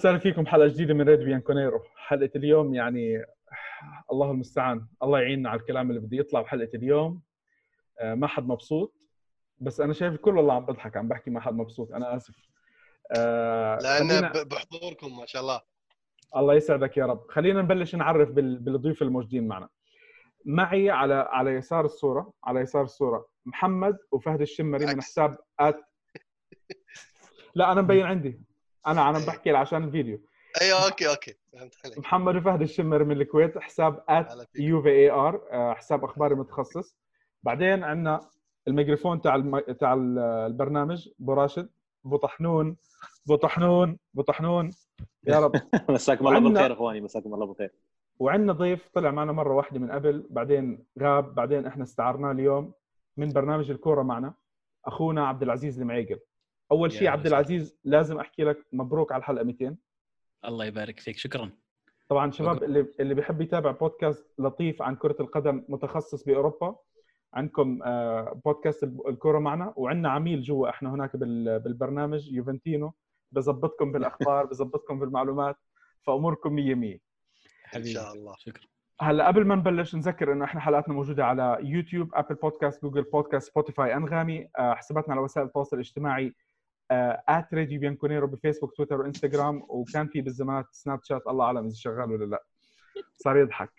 وسهلا فيكم حلقه جديدة من راديو بيانكونيرو حلقة اليوم يعني الله المستعان. الله يعيننا على الكلام اللي بده يطلع بحلقة اليوم. آه، ما حد مبسوط. بس أنا شايف الكل والله عم بضحك عم بحكي ما حد مبسوط أنا آسف. آه لأن بحضوركم ما شاء الله. الله يسعدك يا رب. خلينا نبلش نعرف بالضيوف الموجودين معنا. معي على على يسار الصورة على يسار الصورة محمد وفهد الشمري من حساب at لا أنا مبين عندي. أنا أنا بحكي عشان الفيديو. أيوه okay okay. فهمت عليك. محمد وفهد الشمري من الكويت حساب Juve AR حساب أخباري متخصص. بعدين عندنا الميكروفون تاع الم... تاع البرنامج أبو راشد. أبو طحنون أبو طحنون أبو طحنون. يا رب. مساكم الله بالخير إخواني مساكم الله بالخير. وعندنا ضيف طلع معنا مرة واحدة من قبل بعدين غاب بعدين إحنا استعرناه اليوم من برنامج الكورة معنا أخونا عبد العزيز المعيقل. أول شيء عبد العزيز لازم أحكي لك مبروك على الحلقة 200 الله يبارك فيك شكرا. طبعا شباب اللي اللي بيحب يتابع بودكاست لطيف عن كرة القدم متخصص بأوروبا عندكم آه، بودكاست الكورة معنا وعندنا عميل جوا إحنا هناك بالبرنامج يوفنتينو. بظبطكم بالأخبار بظبطكم بالمعلومات فأموركم 100 100 إن شاء الله. شكرا. هلا قبل ما نبلش نذكر إنه إحنا حلقاتنا موجودة على يوتيوب Apple Podcast Google Podcast سبوتيفاي أنغامي آه، حساباتنا على وسائل التواصل الاجتماعي at راديو بيانكونيرو بفيسبوك تويتر وإنستغرام وكان في بالزمانات سناب شات الله أعلم إذا شغال ولا لا. صار يضحك.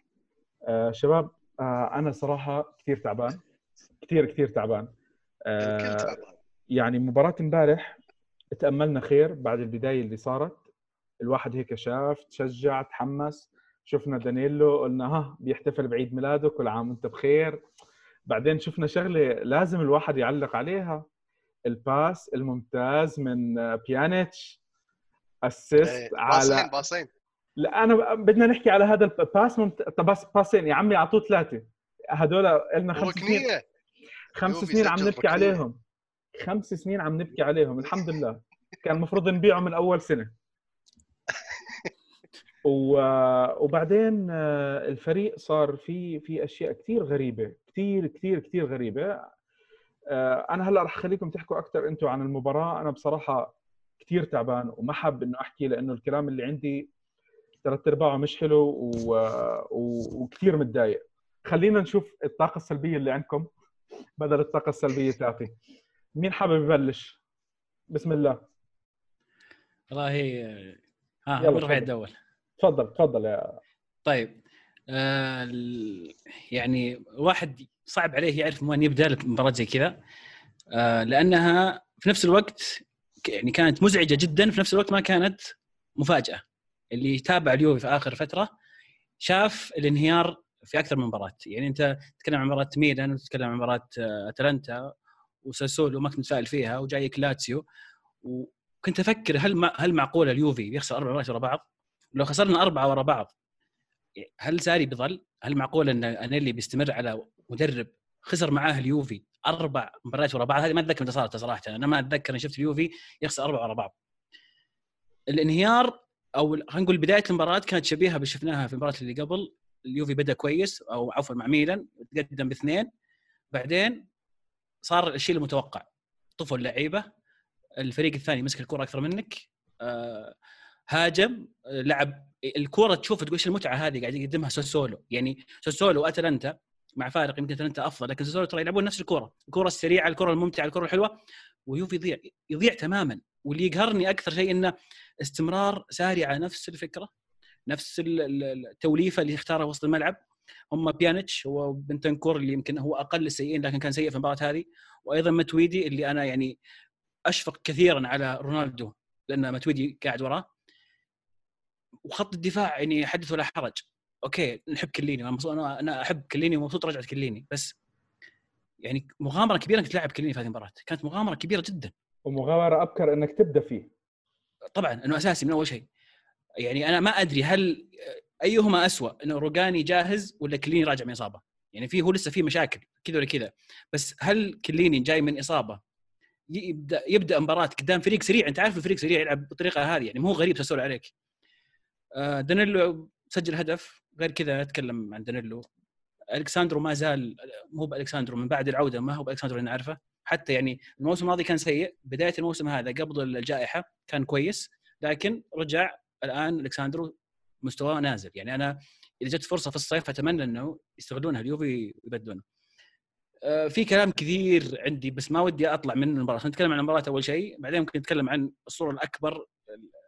آه شباب آه أنا صراحة كثير تعبان. كثير كثير تعبان. آه يعني مباراة امبارح تأملنا خير بعد البداية اللي صارت. الواحد هيك شاف تشجع تحمس. شفنا دانيلو قلنا ها بيحتفل بعيد ميلاده كل عام وأنت بخير. بعدين شفنا شغلة لازم الواحد يعلق عليها. ال pass الممتاز من بيانيتش assist إيه، على باصين لا أنا بدنا نحكي على هذا ال pass ممت... بس باسين يا عمي أعطوه ثلاثة. هدول لنا خمس سنين. خمس سنين عم نبكي عليهم. خمس سنين عم نبكي عليهم الحمد لله. كان المفروض نبيعه من أول سنة. و... وبعدين آه، الفريق صار في في أشياء كثير غريبة كثير كثير كثير غريبة. آه، أنا هلأ رح اخليكم تحكوا أكثر أنتم عن المباراة. أنا بصراحة كثير تعبان وما حاب إنه أحكي لأنه الكلام اللي عندي ثلاث أرباعه مش حلو و... و... وكثير متضايق. خلينا نشوف الطاقة السلبية اللي عندكم بدل الطاقة السلبية تاعتي مين حابب يبلش؟ بسم الله. والله ها آه رفع الدول تفضل. تفضل يا طيب آه يعني واحد صعب عليه يعرف وين يبدأ مباراة زي كذا. آه لأنها في نفس الوقت يعني كانت مزعجة جدا في نفس الوقت ما كانت مفاجأة. اللي تابع اليوفي في آخر فترة شاف الانهيار في أكثر من مباراة. يعني أنت تتكلم عن مباراة ميلان وتتكلم عن مباراة آه، أتلانتا وساسولو ما كنت متفائل فيها وجايك لاتسيو وكنت أفكر هل هل معقولة اليوفي يخسر أربع مباريات ورا بعض؟ لو خسرنا أربعة ورا بعض هل ساري بيظل؟ هل معقول أن أنيلي بيستمر على مدرب خسر معاه اليوفي أربع مباريات ورا بعض؟ هذه ما أتذكر متى صارت صراحة. أنا ما أتذكر اني شفت اليوفي يخسر أربع ورا بعض. الانهيار أو خلينا نقول بداية المباراة كانت شبيهة باللي شفناها في المباراه اللي قبل. اليوفي بدأ كويس أو عفوا مع ميلان تقدم باثنين. بعدين صار الشيء المتوقع. طفوا اللعيبه الفريق الثاني مسك الكرة أكثر منك. آه هاجم لعب الكورة تشوف تقول إيش المتعة هذه قاعد يقدمها سوسولو. يعني سوسولو وأتلانتا مع فارق يمكن أتلانتا أفضل لكن سوسولو ترى يلعبون نفس الكورة. الكورة السريعة الكورة الممتعة الكورة الحلوة. ويوفي يضيع يضيع تماما. واللي يقهرني أكثر شيء إنه استمرار ساري على نفس الفكرة نفس التوليفة اللي اختارها وسط الملعب. هم بيانيتش وبنتنكور اللي يمكن هو أقل السيئين لكن كان سيء في المباراة هذه. وأيضا ماتويدي اللي أنا يعني أشفق كثيرا على رونالدو لأن ماتويدي قاعد وراه. وخط الدفاع يعني حدث ولا حرج. okay نحب كليني. أنا أنا أحب كليني ومبسوط رجعت كليني. بس يعني مغامرة كبيرة إنك تلعب كليني في هذه المباراة. كانت مغامرة كبيرة جدا. ومغامرة أبكر إنك تبدأ فيه. طبعا إنه أساسي من أول شيء. يعني أنا ما أدري هل أيهما اسوء إنه روجاني جاهز ولا كليني راجع من إصابة. يعني في هو لسه في مشاكل كذا ولا كذا. بس هل كليني جاي من إصابة؟ يبدا يبدأ مباراة قدام فريق سريع. أنت عارف الفريق سريع يلعب بالطريقة هذه. يعني مو غريب تسول عليك. دانيلو سجل هدف. غير كذا نتكلم عن دانيلو. ألكساندرو ما زال مو بألكساندرو من بعد العودة ما هو بألكساندرو اللي نعرفه. حتى يعني الموسم الماضي كان سيء. بداية الموسم هذا قبل الجائحة كان كويس. لكن رجع الآن ألكساندرو مستواه نازل. يعني أنا إذا جت فرصة في الصيف أتمنى إنه يستغلونها. اليوفي ويبدلونه آه، في كلام كثير عندي بس ما ودي أطلع من المباراة. نتكلم عن المباراة أول شيء. بعدين ممكن نتكلم عن الصورة الأكبر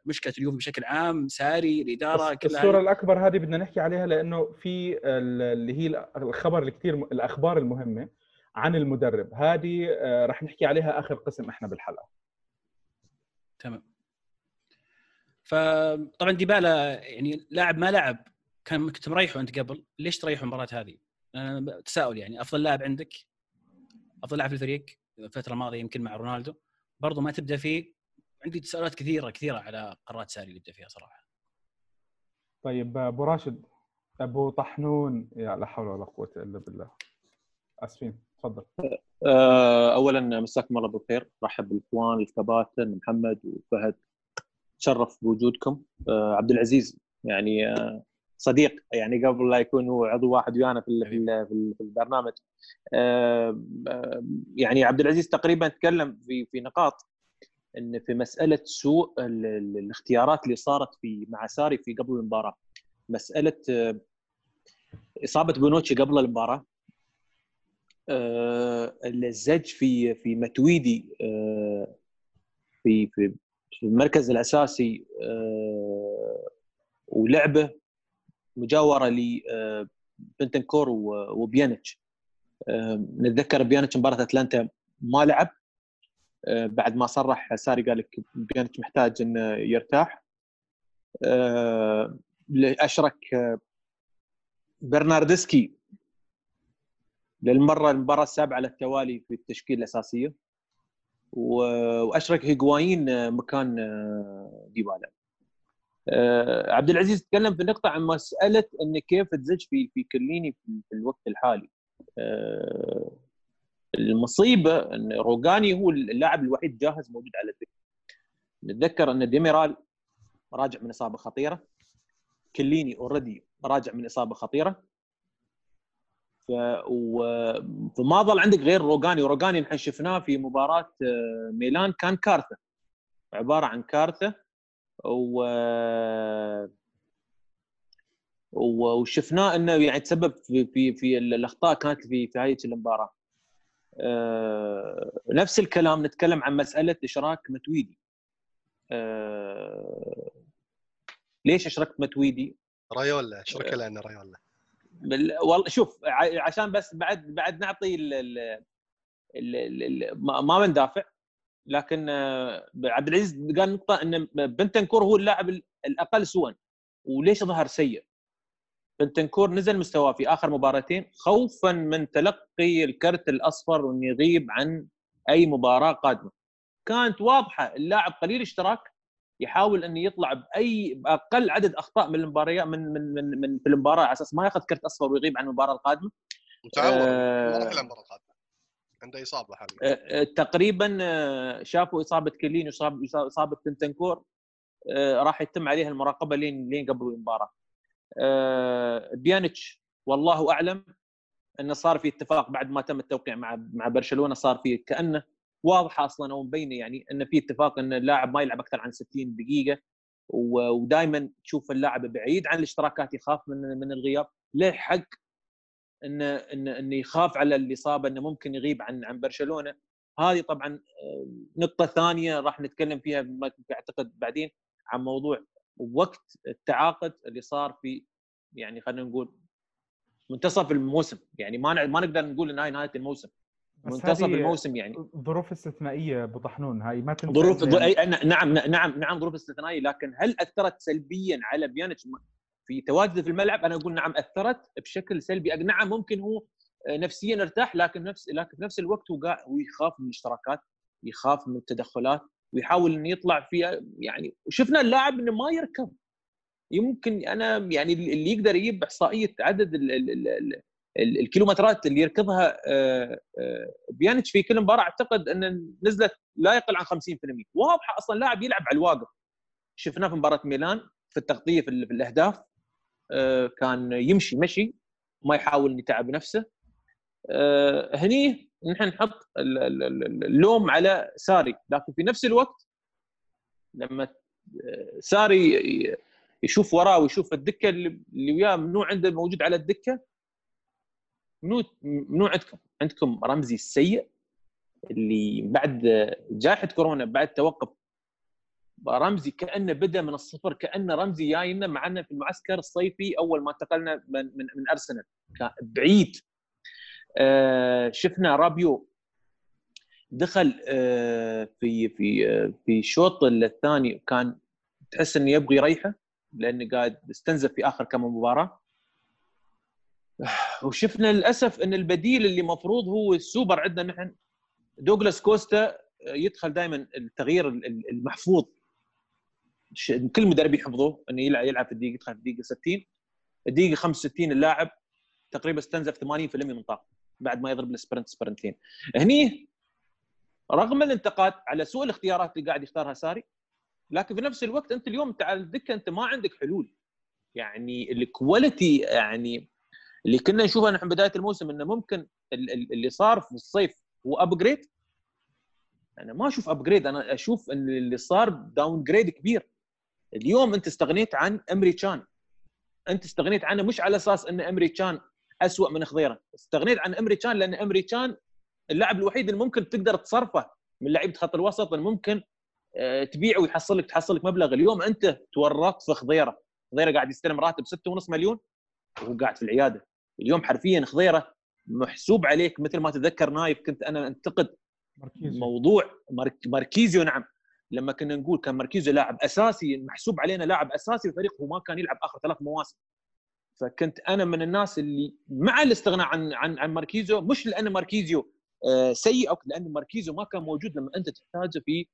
مشكلة اليوفي بشكل عام ساري الإدارة كلها الصورة الأكبر هذه بدنا نحكي عليها لأنه في اللي هي الخبر الكثير الأخبار المهمة عن المدرب. هذه آه، راح نحكي عليها آخر قسم إحنا بالحلقة. تمام. فطبعا ديبالا يعني لاعب ما لعب كان كنت مريحه أنت قبل ليش تريحه المباراة هذه؟ أنا تساؤل يعني أفضل لاعب عندك؟ أفضل لاعب في الفريق الفترة الماضية يمكن مع رونالدو؟ برضو ما تبدأ فيه عندي تساؤلات كثيرة كثيرة على قرارات ساري اللي يبدا فيها صراحة. طيب أبو راشد أبو طحنون يا لا حول ولا قوة إلا بالله. أسفين تفضل. آه، اولا مساكم الله بالخير. رحب بالإخوان الكباتن محمد وفهد. تشرف بوجودكم. آه، عبد العزيز يعني آه، صديق يعني قبل لا يكون هو عضو واحد ويانا في في البرنامج. يعني عبد العزيز تقريبا تكلم في في نقاط. إن في مسألة سوء الاختيارات اللي صارت في مع ساري في قبل المباراة. مسألة إصابة بونوتشي قبل المباراة. آه، الزج في في متويدي آه، في في المركز الأساسي آه، ولعبه مجاورة لبنتنكور وبيانيتش. نتذكر بيانيتش مباراة أتلانتا ما لعب. بعد ما صرح ساري قال لك بيانيتش محتاج إنه يرتاح. اشرك برناردسكي للمرة المباراة السابعة على التوالي في التشكيلة الأساسية. وأشرك هيغوايين مكان آه، ديبالا. آه، عبد العزيز تكلم في نقطة عن مسألة إن كيف تزج في في كليني في الوقت الحالي. آه، المصيبة إن روجاني هو اللاعب الوحيد جاهز موجود على الدكه نتذكر إن ديميرال راجع من إصابة خطيرة. كليني already راجع من إصابة خطيرة. ف فما ظل عندك غير روجاني وروجاني نحن شفناه في مباراة آه، ميلان كان كارثة. عبارة عن كارثة. و وشفناه إنه يعني تسبب في في في الأخطاء كانت في في هذه المباراة. أه نفس الكلام نتكلم عن مسألة إشراك متويدي. أه ليش إشركت متويدي؟ رايولا اشرك لأنه رايولا. والله شوف عشان بس بعد بعد نعطي ال... ال... ال... ما بندافع لكن آه، عبد العزيز قال نقطة إن بنتنكور هو اللاعب الأقل سوءا وليش ظهر سيء؟ بنتنكور نزل مستواه في آخر مباراتين خوفا من تلقي الكرت الأصفر وإنه يغيب عن أي مباراة قادمة. كانت واضحة اللاعب قليل اشتراك يحاول إنه يطلع بأي بأقل عدد أخطاء من المباريات من من من, من في المباراة على أساس ما ياخذ كرت أصفر ويغيب عن المباراة القادمة. متعور آه ما راح المباراه القادمه عنده إصابة حاليا. آه, آه، تقريبا آه، شافوا إصابة كلين وصاب إصابة بنتنكور آه راح يتم عليها المراقبة لين لين قبل المباراة. بيانيتش. والله أعلم انه صار في اتفاق بعد ما تم التوقيع مع مع برشلونة صار في كأنه واضحه أصلا أو مبينه يعني أن في اتفاق أن اللاعب ما يلعب أكثر عن 60 دقيقة. ودائما تشوف اللاعب بعيد عن الاشتراكات يخاف من من الغياب. له حق انه انه انه يخاف على الإصابة أنه ممكن يغيب عن عن برشلونة. هذه طبعا آه، نقطة ثانية راح نتكلم فيها أعتقد بعدين عن موضوع وقت التعاقد اللي صار في يعني خلينا نقول منتصف الموسم. يعني ما ما نقدر نقول انها نهاية الموسم. منتصف الموسم يعني. ظروف استثنائية أبو طحنون هاي ما تنفع ظروف نعم نعم نعم ظروف استثنائية لكن هل أثرت سلبيا على بيانيتش في تواجده في الملعب؟ أنا أقول نعم أثرت بشكل سلبي. نعم ممكن هو نفسيا ارتاح لكن نفس لكن في نفس الوقت هو قاعد هو يخاف من الاشتراكات يخاف من التدخلات. ويحاول إنه يطلع في يعني شفنا اللاعب إنه ما يركض. يمكن أنا يعني اللي يقدر يجيب إحصائية عدد ال ال ال الكيلومترات اللي يركضها آه، آه، بيانيتش في كل مباراة أعتقد ان نزلت لا يقل عن 50% واضحه أصلا لاعب يلعب على الواقف. شفناه في مباراة ميلان في التغطية في الأهداف آه، كان يمشي مشي ما يحاول يتعب نفسه. هني نحن نحط اللوم على ساري لكن في نفس الوقت لما ساري يشوف وراه ويشوف الدكة اللي وياه منو عنده موجود على الدكة منو منو عندكم؟ عندكم رمزي السيء اللي بعد جائحة كورونا بعد توقف رمزي كأنه بدأ من الصفر كأنه رمزي جاينا معنا في المعسكر الصيفي أول ما انتقلنا من من, من أرسنال بعيد آه شفنا رابيو دخل آه في في آه في الشوط الثاني كان تحس إنه يبغى يريحه لأنه قاعد استنزف في آخر كم مباراة. وشفنا للأسف إن البديل اللي مفروض هو السوبر عندنا نحن دوغلاس كوستا يدخل دائما التغيير المحفوظ. كل مدرب يحفظوه إنه يلعب يلعب في الدقيقة يدخل في الدقيقة 60 الدقيقة 65 اللاعب تقريبا استنزف 80% من طاقته. بعد ما يضرب ال sprint sprint ين. هني رغم الانتقاد على سوء الاختيارات اللي قاعد يختارها ساري لكن في نفس الوقت أنت اليوم على الدكه أنت ما عندك حلول. يعني ال quality يعني اللي كنا نشوفه نحن بداية الموسم إنه ممكن اللي صار في الصيف هو upgrade أنا ما أشوف upgrade أنا أشوف إن اللي صار downgrade كبير. اليوم أنت استغنيت عن إيمري كان. أنت استغنيت عنه مش على أساس إن إيمري كان اسوء من خضيرة. استغنيت عن إيمري كان لأن إيمري كان اللاعب الوحيد اللي ممكن تقدر تصرفه من لعيبة خط الوسط اللي ممكن آه، تبيعه ويحصل لك تحصل لك مبلغ. اليوم أنت تورطت في خضيرة. خضيرة قاعد يستلم راتب 6.5 مليون وهو قاعد في العيادة. اليوم حرفيا خضيرة محسوب عليك مثل ما تذكر نايف كنت أنا أنتقد ماركيزيو. موضوع ماركيزيو. نعم. لما كنا نقول كان ماركيزيو لاعب أساسي محسوب علينا لاعب أساسي في الفريق وما كان يلعب آخر ثلاث مواسم. فكنت أنا من الناس اللي مع الاستغناء عن عن عن ماركيزيو مش لأن ماركيزيو آه، سيء أو لأن ماركيزيو ما كان موجود لما أنت تحتاجه في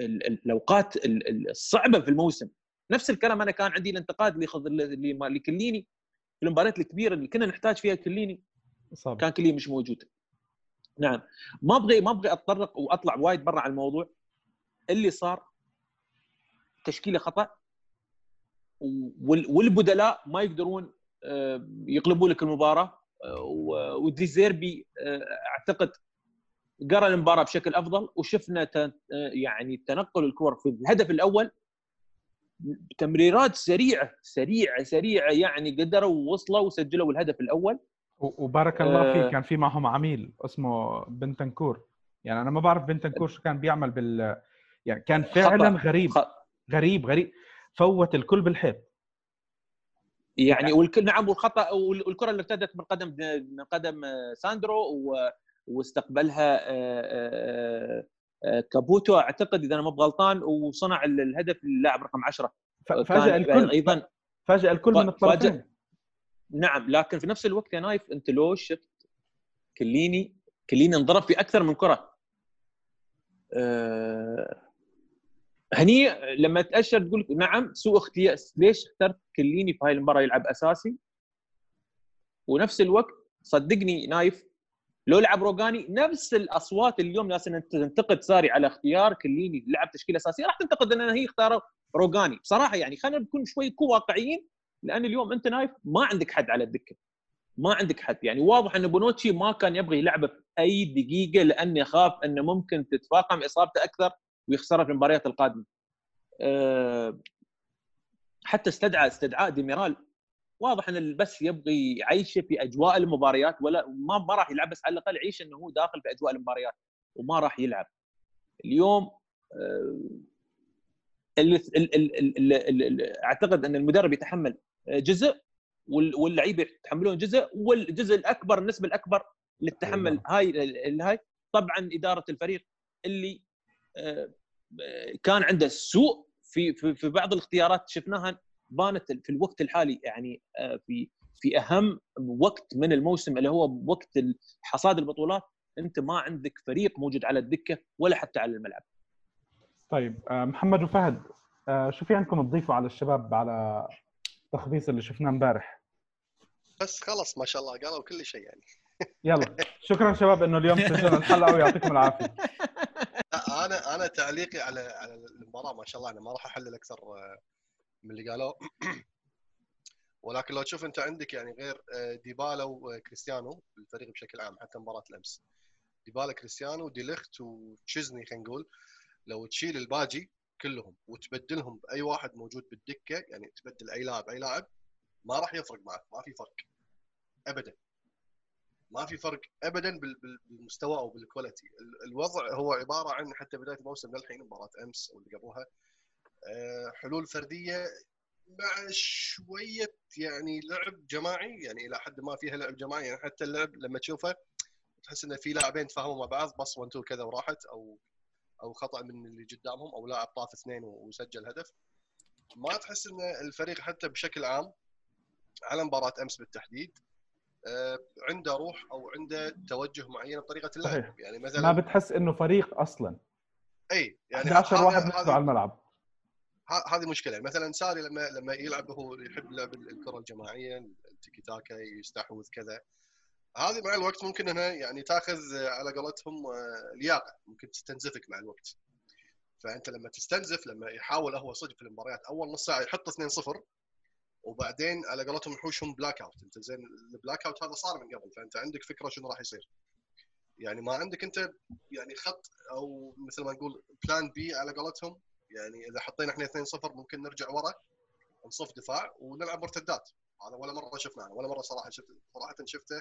الأوقات الصعبة في الموسم. نفس الكلام أنا كان عندي الانتقاد اللي اللي كليني في المباريات الكبيرة اللي كنا نحتاج فيها كليني صعب. كان كليني مش موجود. نعم. ما ابغي ما أبغي أتطرق وأطلع وايد برا عن الموضوع. اللي صار تشكيلة خطأ. والبدلاء ما يقدرون آه، يقلبوا لك المباراة آه، وديزيربي آه، أعتقد قرأ المباراة بشكل أفضل وشفنا يعني تنقل الكور في الهدف الأول. تمريرات سريعة سريعة سريعة يعني قدروا وصلوا وسجلوا الهدف الأول. وبارك الله فيه كان في معهم عميل اسمه بنتنكور. يعني أنا ما بعرف بنتنكور شو كان بيعمل بال يعني كان فعلا غريب. غريب غريب. فوت الكل بالحيط. يعني والكل نعم والخطأ والكرة اللي ارتدت من قدم من قدم ساندرو واستقبلها آه، آه، آه، كابوتو. أعتقد إذا أنا مو غلطان وصنع الهدف اللاعب رقم 10 فاجأ الكل. أيضا فاجأ الكل من الطرفين. نعم لكن في نفس الوقت يا نايف أنت لو شفت كليني كليني انضرب في أكثر من كرة. أه هني لما تأشر تقول نعم سوء اختيار ليش اخترت كليني في هاي المباراه يلعب أساسي؟ ونفس الوقت صدقني نايف لو لعب روجاني نفس الأصوات اليوم ناس تنتقد ساري على اختيار كليني لعب تشكيلة أساسية راح تنتقد إن هي اختاروا روجاني بصراحة يعني خلينا نكون شوي واقعيين لأن اليوم أنت نايف ما عندك حد على الدكة. ما عندك حد. يعني واضح إن بونوتشي ما كان يبغى يلعبه في أي دقيقة لأنه يخاف إنه ممكن تتفاقم إصابته أكثر. ويخسرها في المباريات القادمة. أه حتى استدعى استدعاء ديميرال واضح إن بس يبغي يعيشه في أجواء المباريات ولا ما ما راح يلعب بس على الأقل يعيش إنه هو داخل في أجواء المباريات وما راح يلعب. اليوم أه اللي أعتقد إن المدرب يتحمل جزء واللعيبة يتحملون جزء والجزء الأكبر النسبة الأكبر للتحمل هاي الهاي طبعا إدارة الفريق اللي كان عنده سوء في في بعض الاختيارات. شفناها بانت في الوقت الحالي يعني آه، في في أهم وقت من الموسم اللي هو وقت حصاد البطولات. أنت ما عندك فريق موجود على الدكة ولا حتى على الملعب. طيب آه، محمد وفهد شو في عندكم تضيفوا على الشباب على التخبيص اللي شفناه امبارح؟ بس خلص ما شاء الله قالوا كل شيء يعني. يلا شكرا شباب إنه اليوم سجلنا الحلقة ويعطيكم العافية. أنا أنا تعليقي على على المباراة ما شاء الله أنا ما راح أحلل أكثر آه، من اللي قالوه. ولكن لو تشوف أنت عندك يعني غير آه، ديبالا وكريستيانو الفريق بشكل عام حتى مباراة الأمس. ديبالا كريستيانو ديليخت وتشيزني خلينا نقول. لو تشيل الباجي كلهم وتبدلهم بأي واحد موجود بالدكة يعني تبدل أي لاعب أي لاعب ما راح يفرق معك ما في فرق. ابدا. ما في فرق ابدا بال- بال- بالمستوى أو بالكواليتي ال- الوضع هو عبارة عن حتى بداية الموسم للحين مباراة أمس واللي قبلها. آه، حلول فردية مع شوية يعني لعب جماعي يعني إلى حد ما فيها لعب جماعي. يعني حتى اللعب لما تشوفه تحس إن في لاعبين تفاهموا مع بعض بص 1 2 كذا وراحت أو أو خطأ من اللي قدامهم أو لاعب طاف اثنين وسجل هدف. ما تحس إن الفريق حتى بشكل عام على مباراة أمس بالتحديد. عنده روح أو عنده توجه معين بطريقة اللعب صحيح. يعني ما مثلا بتحس إنه فريق أصلا. إي يعني 11 هذا- واحد نزلوا على الملعب. هذه مشكلة. مثلا ساري لما لما يلعب هو يحب لعب الكرة الجماعية التيكي تاكا يستحوذ كذا. هذه مع الوقت ممكن إنها يعني تأخذ آه، على قولتهم آه، لياقة. ممكن تستنزفك مع الوقت. فأنت لما تستنزف لما يحاول هو صدق في المباريات أول نص ساعة يحط 2-0 وبعدين على قولتهم يحوشهم blackout انت زين ال blackout هذا صار من قبل فأنت عندك فكرة شنو راح يصير. يعني ما عندك أنت يعني خط أو مثل ما نقول plan B على قولتهم. يعني إذا حطينا إحنا 2-0 ممكن نرجع ورا نصف دفاع ونلعب مرتدات. هذا ولا مرة شفناه ولا مرة صراحة شفت صراحة شفته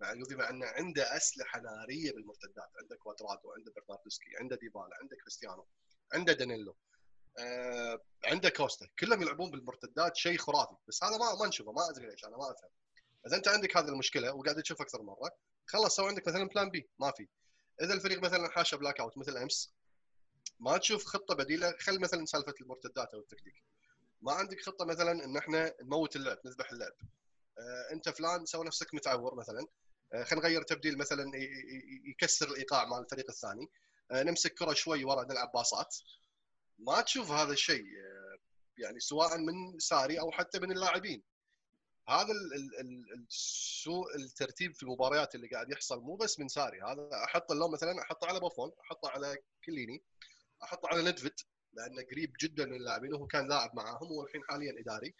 مع اليوفي مع إنه عنده أسلحة نارية بالمرتدات. عنده كوادرادو عنده برناردسكي عنده ديبالا عنده كريستيانو عنده دانيلو. آه، عنده كوستا. كلهم يلعبون بالمرتدات شيء خرافي. بس هذا ما ما نشوفه ما أدري ليش أنا ما أفهم. إذا أنت عندك هذه المشكلة وقاعد تشوف أكثر مرة خلاص سوي عندك مثلا plan B ما في. إذا الفريق مثلا حاشه blackout مثل أمس ما تشوف خطة بديلة. خل مثلا سالفة المرتدات أو التكتيك. ما عندك خطة مثلا إن إحنا نموت اللعب نذبح اللعب. آه أنت فلان سوى نفسك متعور مثلا. آه خلينا نغير تبديل مثلا يكسر الإيقاع مال الفريق الثاني. آه نمسك كرة شوي ورا نلعب باصات. ما تشوف هذا الشيء يعني سواء من ساري أو حتى من اللاعبين. هذا ال- ال- ال- السوء الترتيب في المباريات اللي قاعد يحصل مو بس من ساري. هذا أحط اللوم مثلا أحطه على بوفون أحطه على كليني أحطه على ندفد لأنه قريب جدا من اللاعبين وهو كان لاعب معاهم والحين حاليا إداري.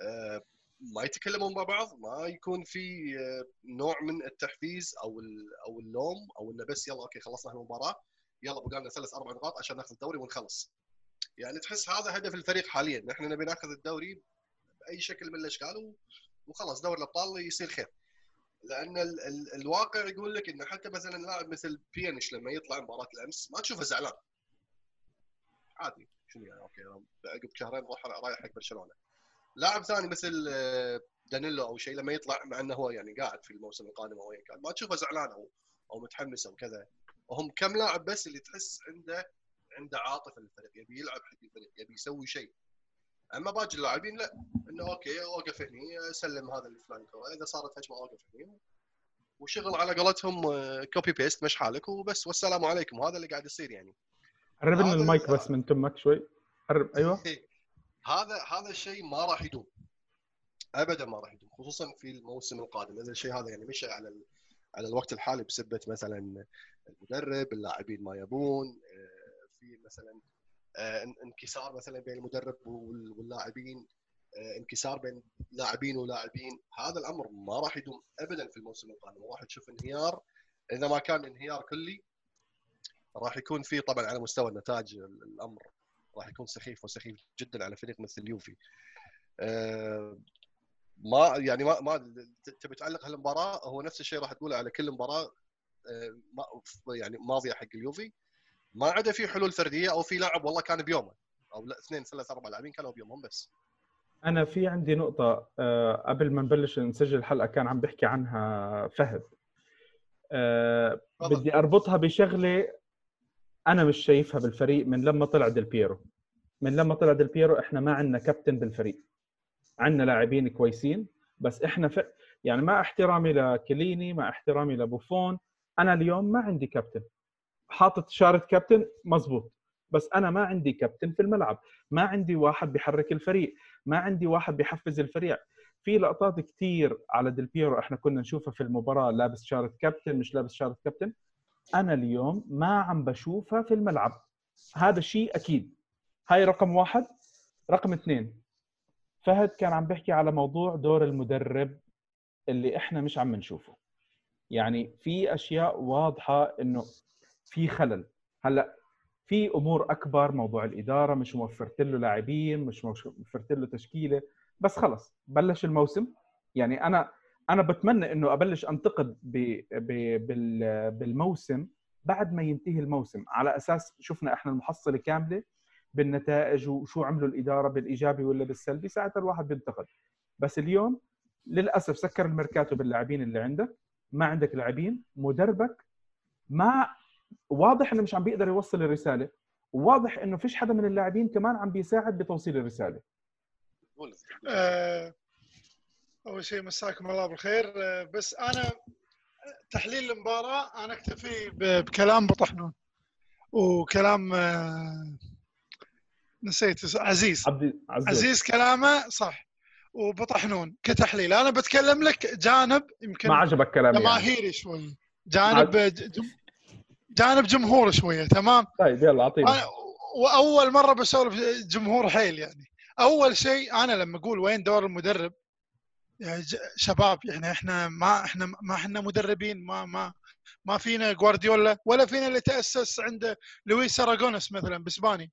آه، ما يتكلمون مع بعض ما يكون في آه، نوع من التحفيز أو أو اللوم أو إنه بس يلا okay خلصنا المباراة. يلا بقى لنا ثلاث أربع نقاط عشان ناخذ الدوري ونخلص. يعني تحس هذا هدف الفريق حاليا. نحن نبي ناخذ الدوري بأي شكل من الأشكال وخلاص دوري الأبطال يصير خير. لأن ال ال الواقع يقول لك انه حتى مثلا لاعب مثل بيانيتش لما يطلع مباراة الأمس ما تشوفه زعلان. عادي. شنو يعني؟ okay عقب شهرين روح رايح حق برشلونة. لاعب ثاني مثل آه، دانيلو أو شيء لما يطلع مع إنه هو يعني قاعد في الموسم القادم أو كان ما تشوفه زعلان أو أو متحمس أو كذا. وهم كم لاعب بس اللي تحس عنده عنده عاطفة للفريق يبي يلعب حق الفريق يبي يسوي شيء. أما باقي اللاعبين لا إنه okay أوقف هني سلم هذا الفلان إذا صارت هجمة أوقف هني. وشغل على قولتهم copy paste مش حالك وبس. والسلام عليكم. وهذا اللي قاعد يصير يعني. قرب لنا المايك ال- بس من تمك شوي. قرب أيوه. هذا هذا الشيء ما راح يدوم. ابدا ما راح يدوم خصوصا في الموسم القادم. إذا الشيء هذا يعني مشى على. على الوقت الحالي بسبه مثلا المدرب اللاعبين ما يبون آه، في مثلا آه، إن- انكسار مثلا بين المدرب وال- واللاعبين آه، انكسار بين لاعبين ولاعبين. هذا الأمر ما راح يدوم ابدا في الموسم القادم. راح تشوف انهيار. اذا ما كان انهيار كلي راح يكون في طبعا على مستوى النتائج ال- الأمر راح يكون سخيف وسخيف جدا على فريق مثل اليوفي. ما يعني ما ما تبي تعلق هالمباراة هو نفس الشيء راح تقوله على كل مباراة آه، ما- يعني ماضية حق اليوفي. ما عدا في حلول فردية أو في لاعب والله كان بيومه أو لا اثنين ثلاث أربع لاعبين كانوا بيومهم بس. أنا في عندي نقطة آه، قبل ما نبلش نسجل الحلقة كان عم بحكي عنها فهد. تفضل. بدي أربطها بشغلة أنا مش شايفها بالفريق من لما طلع ديل بيرو. من لما طلع ديل بيرو إحنا ما عندنا كابتن بالفريق. عندنا لاعبين كويسين بس إحنا ف... يعني مع احترامي لكليني مع احترامي لبوفون أنا اليوم ما عندي كابتن. حاطط شارة كابتن مزبوط بس أنا ما عندي كابتن في الملعب. ما عندي واحد بيحرك الفريق ما عندي واحد بيحفز الفريق. في لقطات كتير على ديل بيرو إحنا كنا نشوفها في المباراة لابس شارة كابتن مش لابس شارة كابتن. أنا اليوم ما عم بشوفها في الملعب. هذا شيء أكيد. هاي رقم واحد. رقم اثنين فهد كان عم بيحكي على موضوع دور المدرب اللي إحنا مش عم نشوفه. يعني في أشياء واضحة إنه في خلل. هلأ في أمور أكبر موضوع الإدارة مش موفرت له لاعبين مش موفرت له تشكيلة. بس خلص بلش الموسم. يعني أنا أنا بتمنى إنه أبلش أنتقد ب... ب... بال... بالموسم بعد ما ينتهي الموسم. على أساس شفنا إحنا المحصلة كاملة. بالنتائج وشو عملوا الإدارة بالإيجابي ولا بالسلبي ساعتها الواحد بينتقد. بس اليوم للأسف سكر الميركاتو باللاعبين اللي عندك ما عندك لاعبين مدربك ما واضح إنه مش عم بيقدر يوصل الرسالة وواضح إنه فيش حدا من اللاعبين كمان عم بيساعد بتوصيل الرسالة. آه، أول شيء مساكم الله بالخير. آه، بس أنا تحليل المباراة أنا أكتفي بكلام بطحنون وكلام آه، نسيت. عزيز. عبد عزيز عزيز كلامه صح. وبطحنون كتحليل. أنا بتكلم لك جانب يمكن ما عجبك كلامي يعني. جماهيري شوي. جانب جم- جانب جمهور شوية. تمام؟ طيب يلا أعطيني. وأول مرة بسولف جمهور حيل يعني. أول شيء أنا لما أقول وين دور المدرب يا ج- شباب يعني إحنا ما إحنا ما إحنا مدربين. ما ما ما فينا جوارديولا ولا فينا اللي تأسس عند لويس اراغونس مثلا بإسباني.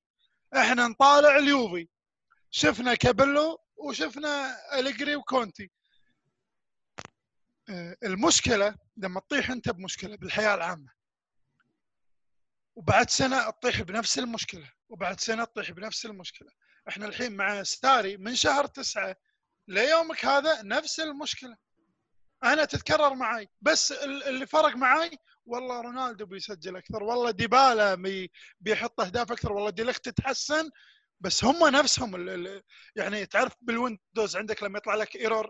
إحنا نطالع اليوفي. شفنا كابيلو وشفنا أليجري وكونتي. آه، المشكلة لما تطيح أنت بمشكلة بالحياة العامة. وبعد سنة تطيح بنفس المشكلة وبعد سنة تطيح بنفس المشكلة. إحنا الحين مع ساري من شهر تسعة ليومك هذا نفس المشكلة. أنا تتكرر معي بس ال- اللي فرق معي والله رونالدو بيسجل أكثر والله ديبالا بي بيحط أهداف أكثر والله ديليخت تتحسن بس هم نفسهم يعني تعرف بالويندوز عندك لما يطلع لك error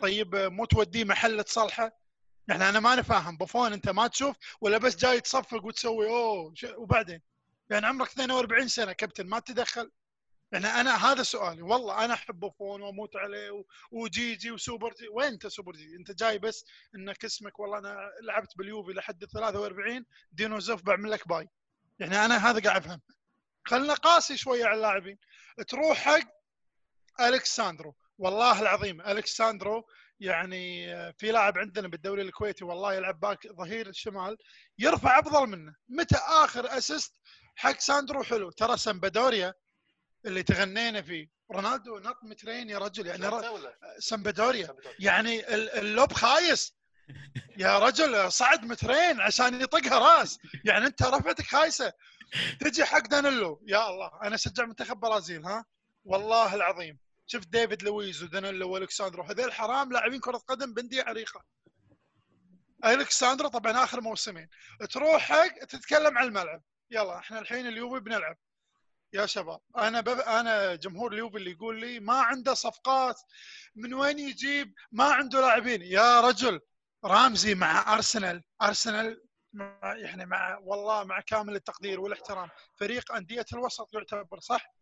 طيب مو توديه محل تصلحه يعني أنا ما أنا فاهم بوفون أنت ما تشوف ولا بس جاي تصفق وتسوي أوه وبعدين؟ يعني عمرك 42 سنة كابتن ما تدخل يعني أنا هذا سؤالي. والله أنا أحب بوفون وأموت عليه وجيجي وسوبر جي. وين أنت سوبر جي؟ أنت جاي بس إنك اسمك والله أنا لعبت باليوفي لحد 43 دينو زوف بعمل لك bye. يعني أنا هذا قاعد أفهم. خلنا قاسي شوية على اللاعبين. تروح حق ألكساندرو. والله العظيم ألكساندرو يعني في لاعب عندنا بالدوري الكويتي والله يلعب back ظهير الشمال يرفع أفضل منه. متى آخر assist حق ساندرو؟ حلو. ترى سمبادوريا اللي تغنينا فيه. رونالدو نط مترين يا رجل يعني ر- سمبادوريا يعني ال- ال lob خايس. يا رجل صعد مترين عشان يطقها راس. يعني انت رفعتك خايسة. تجي حق دانيلو. يا الله أنا أشجع منتخب برازيل ها؟ والله العظيم. شفت ديفيد لويز ودانيلو والكساندرو هذول حرام لاعبين كرة قدم بندية عريقة. الكساندرو طبعا آخر موسمين. تروح حق تتكلم عن الملعب. يلا إحنا الحين اليوفي بنلعب. يا شباب أنا بب... أنا جمهور اليوفي اللي يقول لي ما عنده صفقات من وين يجيب؟ ما عنده لاعبين. يا رجل رامزي مع أرسنال أرسنال مع يعني مع والله مع كامل التقدير والاحترام فريق أندية الوسط يعتبر صح؟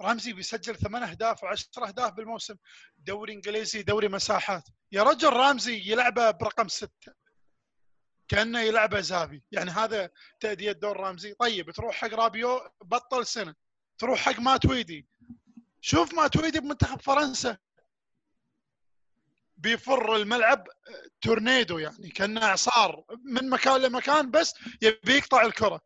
رامزي بيسجل ثمان أهداف و10 أهداف بالموسم دوري إنجليزي دوري مساحات. يا رجل رامزي يلعبه برقم ستة. كأنه يلعبه زابي يعني هذا تأدية دور رامزي. طيب تروح حق رابيو بطل سنة. تروح حق ماتويدي. شوف ماتويدي بمنتخب فرنسا. بيفر الملعب تورنيدو يعني. كأنه اعصار من مكان لمكان بس يبي يقطع الكرة.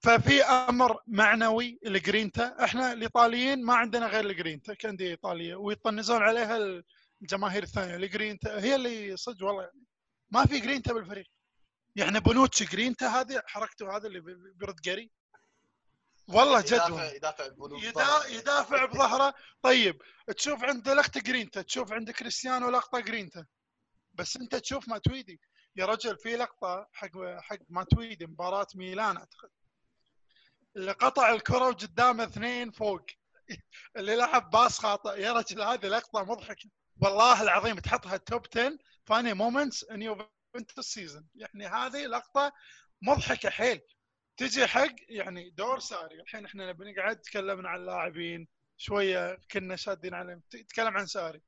ففي أمر معنوي الجرينتا إحنا الإيطاليين ما عندنا غير الجرينتا كأندية إيطالية. ويطنزون عليها الجماهير الثانية. الجرينتا هي اللي صدق والله يعني. ما في جرينتا بالفريق. يعني بونوتشي جرينتا هذه حركته هذا اللي بي- بيرد قري؟ والله جد يدافع. يدافع بظهره. يدا- يدافع بظهره. طيب تشوف عند لقطه جرينتا تشوف عند كريستيانو لقطة جرينتا بس أنت تشوف ماتويدي. يا رجل في لقطة حق حق ماتويدي مباراة ميلان أعتقد. اللي قطع الكرة وقدامه اثنين فوق. اللي لعب pass خاطئ. يا رجل هذه لقطة مضحكة. والله العظيم تحطها top 10 funny moments in Juventus season يعني هذه لقطة مضحكة حيل. تجي حق يعني دور ساري. الحين إحنا بنقعد تكلمنا عن اللاعبين شوية كنا شادين عليهم تتكلم عن ساري.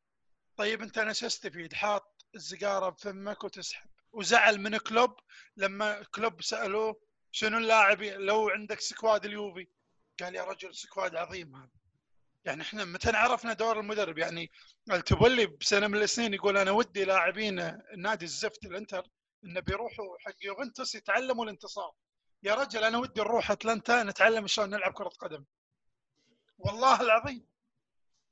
طيب أنت أنا شو أستفيد؟ حاط السيجاره بفمك وتسحب. وزعل من كلوب لما كلوب سألوه شنو اللاعب لو عندك squad اليوفي؟ قال يا رجل squad عظيم هذا. يعني إحنا متى عرفنا دور المدرب؟ يعني التبولي بسنة من السنين يقول أنا ودي لاعبين النادي الزفت الإنتر انه بيروحوا حق يوفنتوس يتعلموا الانتصار. يا رجل أنا ودي نروح أتلانتا نتعلم شلون نلعب كرة قدم. والله العظيم.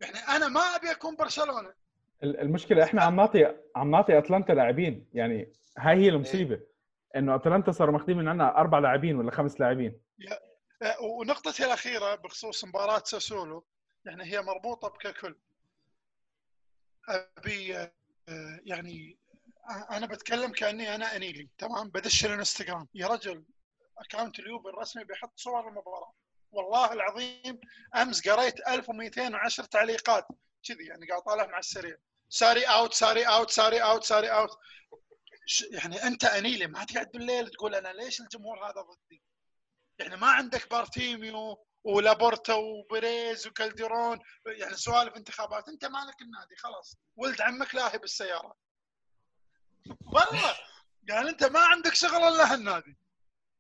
يعني أنا ما أبي أكون برشلونة. ال- المشكلة إحنا عم نعطي عم نعطي أتلانتا لاعبين. يعني هاي هي المصيبة. إنه أتلانتا صاروا ماخذين من عنا أربع لاعبين ولا خمس لاعبين. آه، ونقطتي الأخيرة بخصوص مباراة ساسولو. يعني هي مربوطة بككل. أبي آه، يعني آه، أنا بتكلم كأني أنا أنيلي تمام؟ بدش الانستغرام. يا رجل account اليوفي الرسمي بيحط صور المباراة. والله العظيم أمس قريت 1210 تعليقات. كذي يعني قاعد طالع مع السريع. ساري out ساري out ساري out ساري out. يعني أنت أنيلي ما تقعد بالليل تقول أنا ليش الجمهور هذا ضدي؟ يعني ما عندك بارتوميو ولابورتا وبريز وكالديرون. يعني سوالف انتخابات انت مالك النادي؟ خلاص. ولد عمك لاهي بالسياره والله يعني انت ما عندك شغل إلا هالنادي.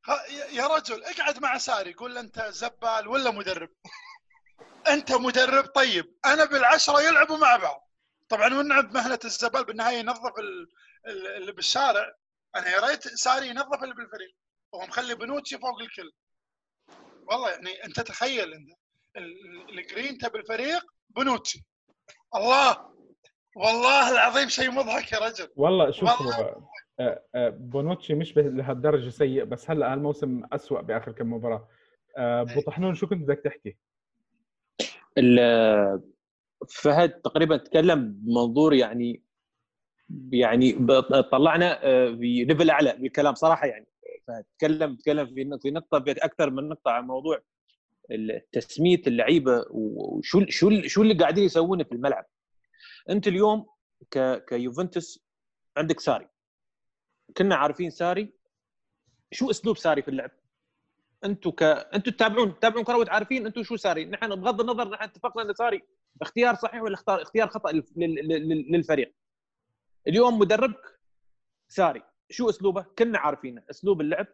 ها- يا- رجل اقعد مع ساري قول له انت زبال ولا مدرب؟ انت مدرب طيب. أنا بالعشرة يلعبوا مع بعض. طبعا ونعم مهنة الزبال بالنهاية ينظف ال- ال- اللي بالشارع. أنا يا ريت ساري ينظف اللي بالفريق. وهو مخلي بونوتشي فوق الكل. والله يعني أنت تخيل أنت ال- ال- الجرينتا بالفريق بونوتشي. الله! والله العظيم شيء مضحك يا رجل. والله شوف آه، آه، بونوتشي مش لهالدرجة سيء بس هلأ هالموسم أسوأ بآخر كم مباراة. آه، ابو أي. طحنون شو كنت بدك تحكي؟ ال- فهد تقريبا تكلم بمنظور يعني يعني طلعنا آه، في level أعلى بالكلام صراحة يعني. فهد تكلم في في نقطة أكثر من نقطة عن موضوع تسمية اللعيبة وشو شو شو اللي قاعدين يسوونه في الملعب. أنت اليوم ك كيوفنتوس عندك ساري. كنا عارفين ساري. شو أسلوب ساري في اللعب؟ أنتم ك أنتم تتابعون تتابعون كرة وتعرفين أنتم شو ساري. نحن بغض النظر نحن اتفقنا إن ساري اختيار صحيح ولا اختيار خطأ لل- لل- لل- للفريق. اليوم مدربك ساري. شو أسلوبه؟ كنا عارفينه. أسلوب اللعب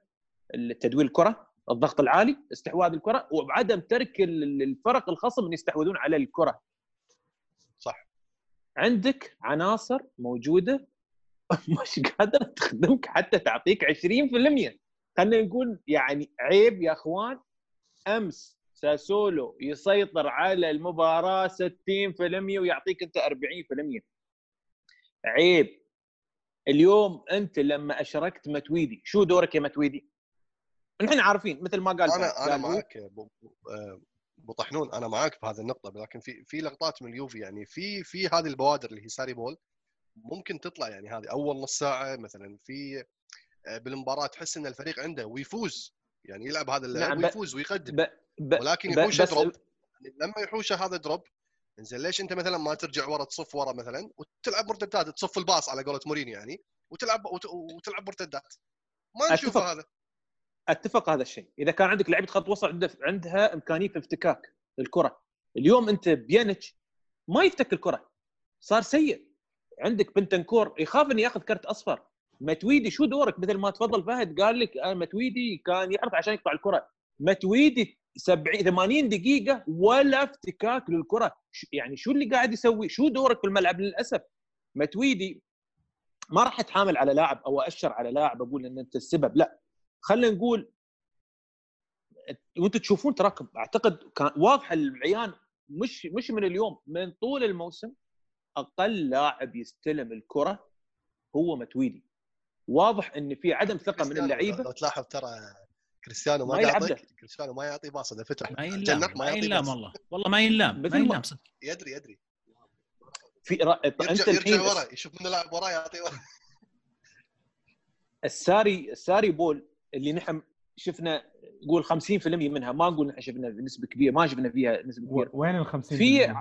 تدوير الكرة الضغط العالي استحواذ الكرة وعدم ترك ال- الفرق الخصم ان يستحوذون على الكرة. صح. عندك عناصر موجودة. مش قادره تخدمك حتى تعطيك 20% خلينا نقول يعني عيب يا أخوان. أمس ساسولو يسيطر على المباراة 60% ويعطيك أنت 40% عيب. اليوم أنت لما أشركت ماتويدي شو دورك يا ماتويدي؟ نحن عارفين مثل ما قال أنا أنا معك ابو آه، أبو طحنون أنا معك بهذه النقطة لكن في في لقطات من اليوفي يعني في في هذه البوادر اللي هي ساري ball ممكن تطلع يعني هذه أول نص ساعة مثلا في آه، بالمباراة تحس إن الفريق عنده ويفوز يعني يلعب هذا اللعب نعم، ويفوز ويقدم ب... ب... ولكن بس drop لما يحوشه هذا drop إنزين ليش أنت مثلا ما ترجع ورا تصف ورا مثلا وتلعب مرتدات تصف الباص على قولة مورينيو يعني وتلعب وت- وتلعب مرتدات. ما أتفق. هذا. أتفق هذا الشيء. إذا كان عندك لعيبة خط وسط عنده عندها إمكانية في افتكاك الكرة. اليوم أنت بيانيتش ما يفتك الكرة. صار سيء. عندك بنتانكور يخاف إنه يأخذ كرت أصفر. ماتويدي شو دورك؟ مثل ما تفضل فهد قال لك آه ماتويدي كان يعرف عشان يقطع الكرة. متويدي 70 80 دقيقة ولا افتكاك للكرة. يعني شو اللي قاعد يسوي؟ شو دورك في الملعب للأسف؟ متويدي ما راح اتحامل على لاعب أو أشر على لاعب أقول إن أنت السبب لا. خلينا نقول وأنتم تشوفون تراكم. أعتقد كان واضح العيان مش مش من اليوم من طول الموسم أقل لاعب يستلم الكرة هو متويدي. واضح إن في عدم ثقة من اللعيبة. لو تلاحظ ترى كريستيانو ما يعطيك كريستيانو ما يعطي باص اذا فتح ما ينلام جنح ما يعطي ينلام. والله. والله ما ينلام ما ينلام صدق يدري يدري. في را... انت يرجع الحين يرجع ورا يشوف من لاعب وراه يعطي ورا. الساري الساري بول اللي نحن شفنا نقول 50% منها ما نقول نحن شفنا نسبة كبيرة ما شفنا فيها نسبة كبيرة. وين ال 50 في-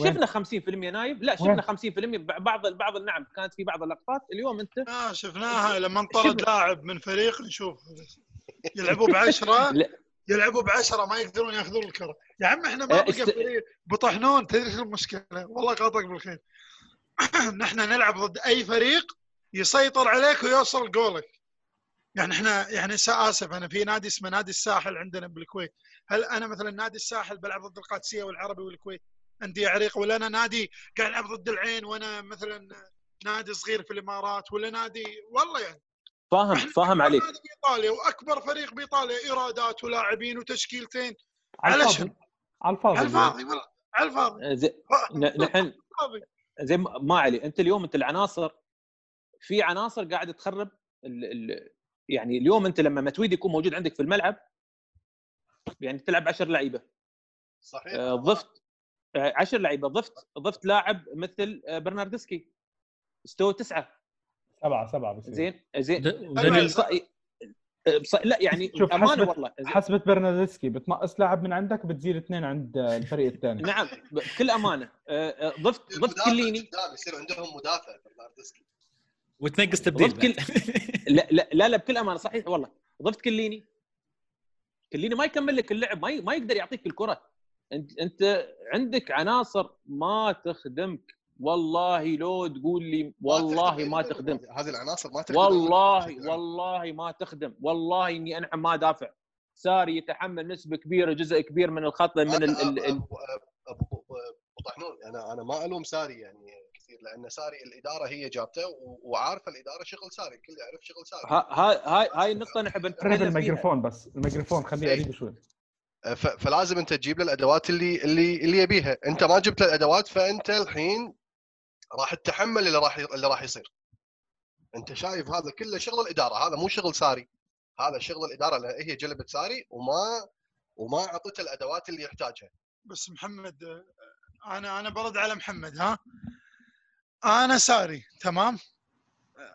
وين؟ شفنا 50% نايف لا؟ شفنا 50% بعض بعض النعم كانت في بعض اللقطات. اليوم انت آه شفناها لما انطرد. لاعب من فريق نشوف. يلعبوا بعشرة. لا. يلعبوا بعشرة ما يقدرون ياخذون الكرة. يا عم إحنا ما آه، بقى فريق بطحنون. تدري شو المشكلة؟ والله قاطعك بالخير. نحن نلعب ضد أي فريق يسيطر عليك ويوصل جولك. يعني إحنا يعني اسف أنا في نادي اسمه نادي الساحل عندنا بالكويت. هل أنا مثلا نادي الساحل بلعب ضد القادسية والعربي والكويت؟ انديه عريقه ولا أنا نادي قاعد ألعب ضد العين وأنا مثلا نادي صغير في الإمارات ولا نادي والله يعني. فاهم فاهم عليك. نادي بإيطاليا وأكبر فريق بإيطاليا إيرادات ولاعبين وتشكيلتين. على الفاضي؟ على الفاضي. على الفاضي والله. على الفاضي. زي ن- نحن. زي ما ما علي أنت اليوم أنت العناصر في عناصر قاعدة تخرب ال ال يعني اليوم أنت لما متويد يكون موجود عندك في الملعب يعني تلعب 10 لعيبة. صحيح. آه، ضفت 10 لعيبة ضفت ضفت لاعب مثل آه، برناردسكي. استوى تسعة. سبعة سبعة بصير. زين زين. بص- لا يعني شوف أمانة حسبت والله. زين. حسبة برناردسكي بتنقص لاعب من عندك بتزيد اثنين عند الفريق الثاني. نعم بكل أمانة. آه، آه، ضفت ضفت كليني. يصير عندهم مدافع برناردسكي وتنقص تبديل ضفت كل لا لا لا, لا بكل أمانة صحيح والله. ضفت كليني. كليني ما يكمل لك اللعب ما ي- ما يقدر يعطيك الكرة. انت أنت عندك عناصر ما تخدمك. والله لو تقول لي والله ما تخدم. هذه العناصر ما تخدم والله والله ما تخدم. والله إني انعم ما دافع. ساري يتحمل نسبة كبيرة جزء كبير من الخط من ال ال طحنون أنا أنا ما ألوم ساري يعني كثير لأن ساري الإدارة هي جابته وعارفه الإدارة شغل ساري الكل يعرف شغل ساري. ها- ها- هاي هاي النقطه نحب نتكلم الميكروفون بس الميكروفون خليه إيه. قريب شوي. فلازم أنت تجيب له الأدوات اللي اللي اللي يبيها. أنت ما جبت له الأدوات فأنت الحين راح تتحمل اللي راح اللي راح يصير. انت شايف هذا كله شغل الإدارة هذا مو شغل ساري. هذا شغل الإدارة لأن هي جلبت ساري وما وما أعطته الأدوات اللي يحتاجها. بس محمد أنا أنا برد على محمد ها؟ أنا ساري تمام؟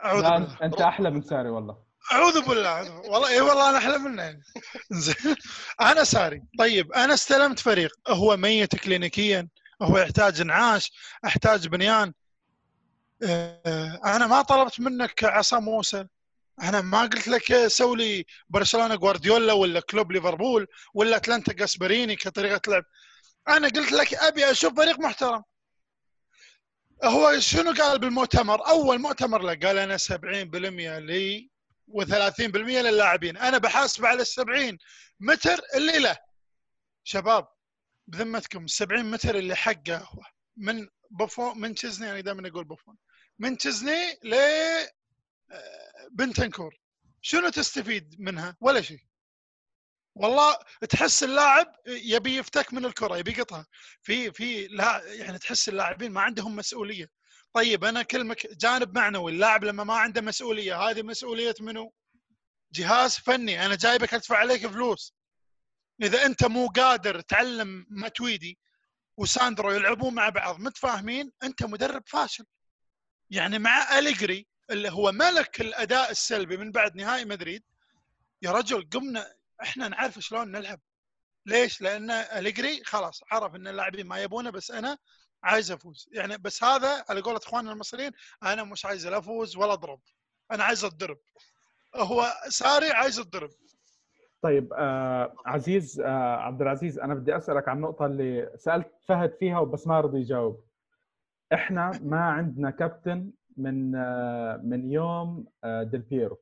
أعوذ لا بالله. أنت أحلى من ساري والله. أعوذ بالله. أعوذ بالله. والله اي والله أنا أحلى منه. يعني زين. أنا ساري. طيب أنا استلمت فريق. هو ميت كلينيكيا هو يحتاج انعاش أحتاج بنيان. أنا ما طلبت منك عصام موسى. أنا ما قلت لك سوي لي برشلونة جوارديولا ولا كلوب ليفربول ولا أتلانتا جاسبريني كطريقة لعب. أنا قلت لك أبي أشوف فريق محترم. هو شنو قال بالمؤتمر؟ أول مؤتمر له قال أنا 70% لي و30% للاعبين. أنا بحاسب على ال 70 متر اللي له. شباب بذمتكم ال 70 متر اللي حقه هو. من بوفون من تشيزني أنا دائما أقول بوفون. من تشيزني ل آه، بنتنكور. شنو تستفيد منها؟ ولا شيء. والله تحس اللاعب يبي يفتك من الكرة يبي يقطها. في في لا يعني تحس اللاعبين ما عندهم مسؤولية. طيب أنا كلمك جانب معنوي اللاعب لما ما عنده مسؤولية هذه مسؤولية منو؟ جهاز فني. أنا جايبك أدفع عليك فلوس. إذا أنت مو قادر تعلم ماتويدي وساندرو يلعبون مع بعض متفاهمين أنت مدرب فاشل. يعني مع أليجري اللي هو ملك الأداء السلبي من بعد نهائي مدريد يا رجل قمنا إحنا نعرف شلون نلعب. ليش؟ لأن أليجري خلاص عرف إن اللاعبين ما يبونه بس أنا عايز أفوز. يعني بس هذا على قولة إخواننا المصريين أنا مش عايز لا أفوز ولا أضرب. أنا عايز أتضرب. هو ساري عايز يتضرب. طيب آه عزيز آه عبد العزيز أنا بدي أسألك عن النقطه اللي سألت فهد فيها وبس ما رضي يجاوب. إحنا ما عندنا كابتن من آه من يوم آه ديل بيرو.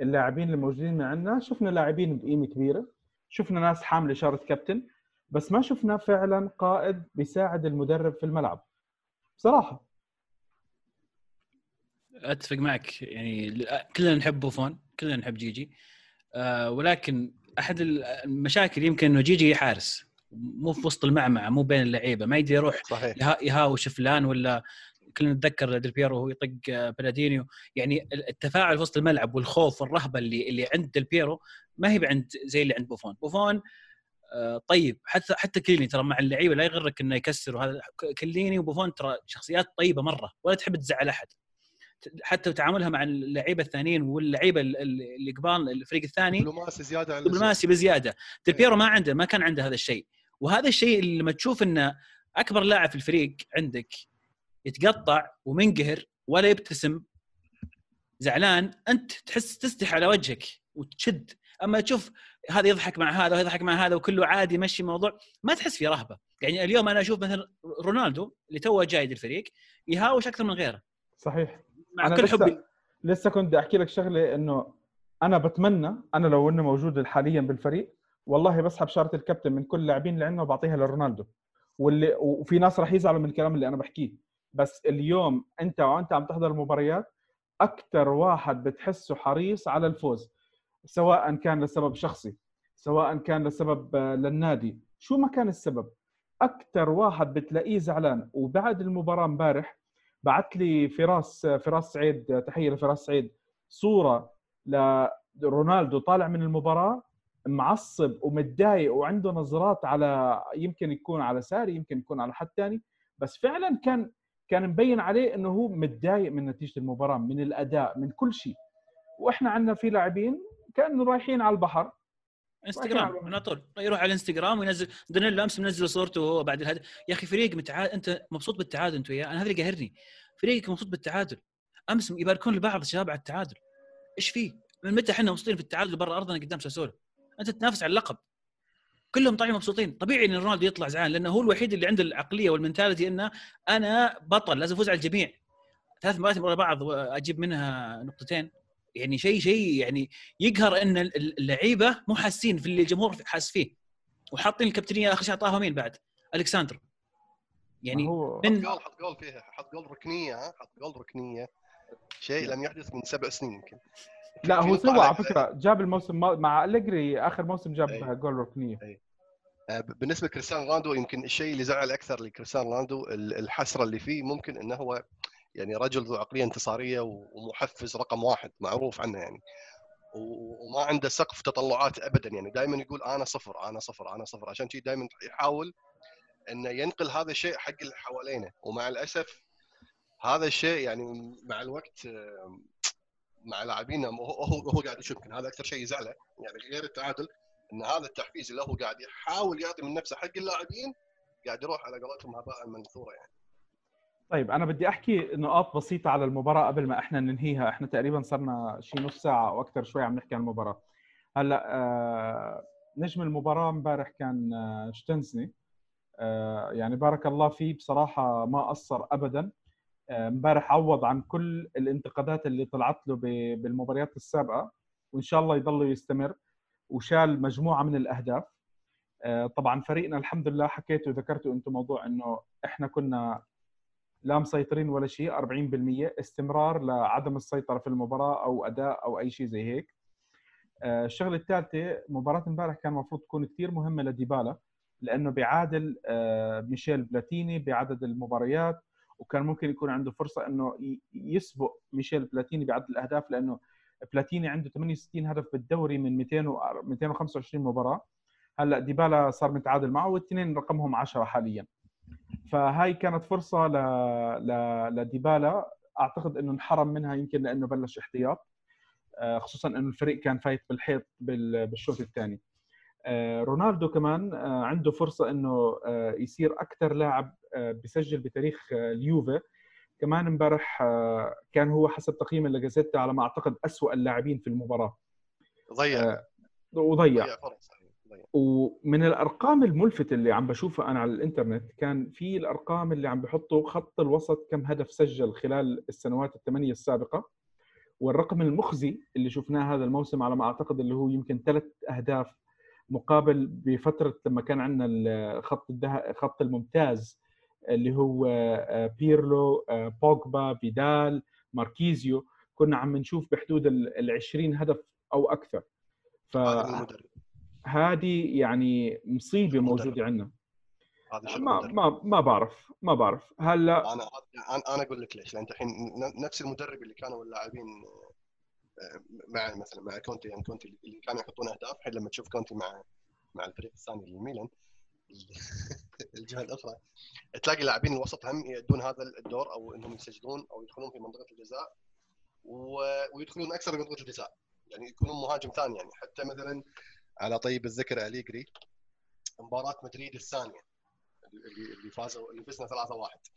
اللاعبين اللي موجودين معنا شفنا لاعبين بقيمة كبيرة. شفنا ناس حاملة شاره كابتن بس ما شفنا فعلا قائد بيساعد المدرب في الملعب. بصراحة. أتفق معك. يعني كلنا نحب بوفون كلنا نحب جيجي. آه ولكن أحد المشاكل يمكن إنه جيجي حارس. مو في وسط المعمعة مو بين اللعيبة ما يقدر يروح صحيح. يها- يهاوش فلان ولا كلنا نتذكر ديل بيرو وهو يطق آه، بلادينيو يعني التفاعل في وسط الملعب والخوف والرهبة اللي اللي عند ديل بيرو ما هي عند زي اللي عند بوفون. بوفون آه، طيب حتى حتى كيليني ترى مع اللعيبة لا يغرك إنه يكسر وهذا كيليني وبوفون ترى شخصيات طيبة مرة ولا تحب تزعل أحد. حتى تعاملها مع اللعيبة الثانيين واللعيبة ال- ال- اللي قبال الفريق الثاني دبلوماسي زيادة عن. دبلوماسي بزيادة. ديل بيرو ما عنده ما كان عنده هذا الشيء. وهذا الشيء اللي لما تشوف إنه أكبر لاعب في الفريق عندك يتقطع ومنقهر ولا يبتسم زعلان أنت تحس تستحي على وجهك وتشد. أما تشوف هذا يضحك مع هذا وهذا يضحك مع هذا وكله عادي يمشي الموضوع ما تحس في رهبة. يعني اليوم أنا أشوف مثلا رونالدو اللي توه جاي الفريق يهاوش أكثر من غيره. صحيح. مع أنا كل لسه- حبي. لسه كنت أحكي لك شغلة إنه أنا بتمنى أنا لو إنه موجود حاليا بالفريق والله بسحب شارة الكابتن من كل اللاعبين اللي عندنا وبعطيها لرونالدو. واللي وفي ناس راح يزعلوا من الكلام اللي أنا بحكيه. بس اليوم أنت وأنت عم تحضر المباريات أكثر واحد بتحسه حريص على الفوز سواء كان لسبب شخصي سواء كان لسبب آه، للنادي. شو ما كان السبب؟ أكثر واحد بتلاقيه زعلان. وبعد المباراة امبارح بعت لي فراس فراس سعيد تحية لفراس سعيد. صورة لرونالدو طالع من المباراة معصب ومتضايق وعنده نظرات على يمكن يكون على ساري يمكن يكون على حد ثاني بس فعلا كان كان مبين عليه إنه هو متضايق من نتيجة المباراة من الأداء من كل شيء. وإحنا عندنا في لاعبين كانوا رايحين على البحر. انستغرام على طول يروح على الانستغرام وينزل. دانيلو امس منزل صورته وهو بعد الهدف يا أخي فريق متعادل أنت مبسوط بالتعادل أنت وياه؟ أنا هذا اللي قاهرني. فريقك مبسوط بالتعادل. أمس يباركون لبعض الشباب على التعادل. إيش فيه؟ من متى إحنا مبسوطين في التعادل برا أرضنا قدام ساسولو؟ أنت تنافس على اللقب. كلهم طالعين مبسوطين. طبيعي إن رونالدو يطلع زعلان لأنه هو الوحيد اللي عنده العقلية والمنتاليتي إنه أنا بطل لازم أفوز على الجميع. ثلاث مباريات ورا بعض أجيب منها نقطتين. يعني شيء شيء يعني يقهر إن اللعيبة مو حاسين في اللي الجمهور حاس فيه. وحاطين الكابتنية آخر شيء أعطاها مين بعد؟ ألكساندر. يعني هو من حط جول حط جول فيها حط جول ركنية ها؟ حط جول ركنية. شيء لم يحدث من سبع سنين يمكن. لا هو سوى على فكرة. جاب الموسم مع أليجري آخر موسم جاب أي. جول ركنيه أي. آه، بالنسبة لكريستيانو رونالدو يمكن الشيء اللي زعل أكثر لكريستيانو رونالدو الحسرة اللي فيه ممكن إنه هو يعني رجل ذو عقلية انتصارية ومحفز رقم واحد معروف عنه يعني. وما عنده سقف تطلعات ابدا يعني. دائما يقول أنا صفر أنا صفر أنا صفر. عشان كذي دائما يحاول إنه ينقل هذا الشيء حق اللي حوالينه. ومع الأسف هذا الشيء يعني مع الوقت مع لاعبينا هو هو قاعد يشوف يمكن هذا أكثر شيء يزعله يعني غير التعادل إن هذا التحفيز اللي هو قاعد يحاول يعطي من نفسه حق اللاعبين قاعد يروح على قولتهم هباء منثورا يعني. طيب أنا بدي أحكي نقاط بسيطة على المباراة قبل ما إحنا ننهيها. إحنا تقريبا صرنا شي نص ساعة أو أكثر شوي عم نحكي عن المباراة. هلأ آه نجم المباراة امبارح كان آه شتنزني. آه يعني بارك الله فيه بصراحة ما قصر ابدا. امبارح عوض عن كل الانتقادات اللي طلعت له بالمباريات السابقة وإن شاء الله يضل يستمر وشال مجموعة من الأهداف. آه، طبعا فريقنا الحمد لله حكيتوا وذكرتوا أنتم موضوع إنه إحنا كنا لا مسيطرين ولا شيء 40% استمرار لعدم السيطرة في المباراة أو أداء أو أي شيء زي هيك. آه، الشغلة الثالثة مباراة امبارح كان المفروض تكون كثير مهمة لديبالا لأنه بيعادل ميشيل بلاتيني بعدد المباريات وكان ممكن يكون عنده فرصة إنه يسبق ميشيل بلاتيني بعدد الأهداف لأنه بلاتيني عنده 68 هدف بالدوري من 200 و 225 مباراة. هلأ ديبالا صار متعادل معه والاثنين رقمهم 10 حاليا. فهاي كانت فرصة ل... ل... لديبالا. أعتقد إنه انحرم منها يمكن لأنه بلش احتياط آه، خصوصا إنه الفريق كان فايت بالحيط بالشوط الثاني. آه، رونالدو كمان آه، عنده فرصة إنه يصير أكثر لاعب بسجل بتاريخ اليوفي كمان امبارح كان هو حسب تقييم لاجازيتا على ما أعتقد أسوأ اللاعبين في المباراة. ضيع. وضيع. ومن الأرقام الملفته اللي عم بشوفها أنا على الإنترنت كان في الأرقام اللي عم بحطوا خط الوسط كم هدف سجل خلال السنوات الثمانية السابقة. والرقم المخزي اللي شفناه هذا الموسم على ما أعتقد اللي هو يمكن ثلاث أهداف مقابل بفترة لما كان عندنا الخط الده... خط الممتاز اللي هو آه، بيرلو آه، بوجبا فيدال ماركيزيو. كنا عم نشوف بحدود ال 20 هدف أو أكثر. ف هذه يعني مصيبة موجودة عندنا. ما ما ما بعرف ما بعرف. هلأ أنا أنا أقول لك ليش. لأن الحين نفس المدرب اللي كانوا اللاعبين آه، مع مثلا مع كونتي يعني كونتي اللي كانوا يحطون أهداف. الحين لما تشوف كونتي مع مع الفريق الثاني الميلان الجهة الأخرى. تلاقي اللاعبين الوسط هم يؤدون هذا الدور أو إنهم يسجلون أو يدخلون في منطقة الجزاء ويدخلون أكثر من منطقة الجزاء. يعني يكونون مهاجم ثاني يعني. حتى مثلا على طيب الذكر أليجري مباراة مدريد الثانية اللي اللي فازوا اللي فزنا 3-1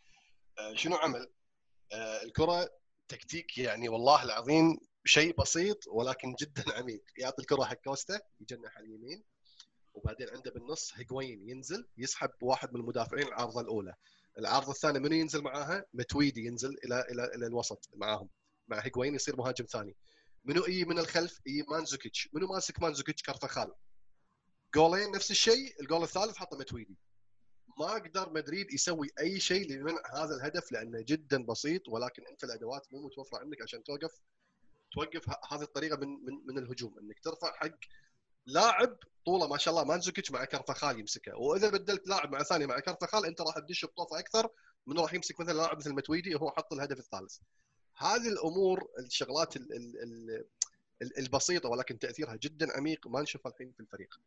آه، شنو عمل؟ آه، الكرة تكتيك يعني والله العظيم شيء بسيط ولكن جدا عميق. يعطي الكرة حق كوستا يجنح على اليمين. وبعدين عنده بالنص هيجوين ينزل يسحب واحد من المدافعين العارضة الأولى. العارضة الثانية منو ينزل معاها؟ ماتويدي ينزل إلى إلى إلى الوسط معاهم. مع هيجوين يصير مهاجم ثاني. منو اي من الخلف؟ اي مانزوكيتش. منو ماسك مانزوكيتش كارفخال جولين نفس الشيء. الجول الثالث حطه متويدي. ما قدر مدريد يسوي أي شيء لمنع هذا الهدف لأنه جدا بسيط ولكن أنت الأدوات مو متوفرة عندك عشان توقف توقف هذه الطريقة من من من الهجوم. إنك ترفع حق لاعب طوله ما شاء الله مانزوكيتش مع كرفخال يمسكه. وإذا بدلت لاعب مع ثاني مع كرفخال أنت راح تدش بطوفة أكثر من راح يمسك مثلا لاعب مثل متويدي وهو حط الهدف الثالث. هذه الأمور الشغلات ال ال ال ال- البسيطة ولكن تأثيرها جدا عميق ما نشوفها الحين في الفريق.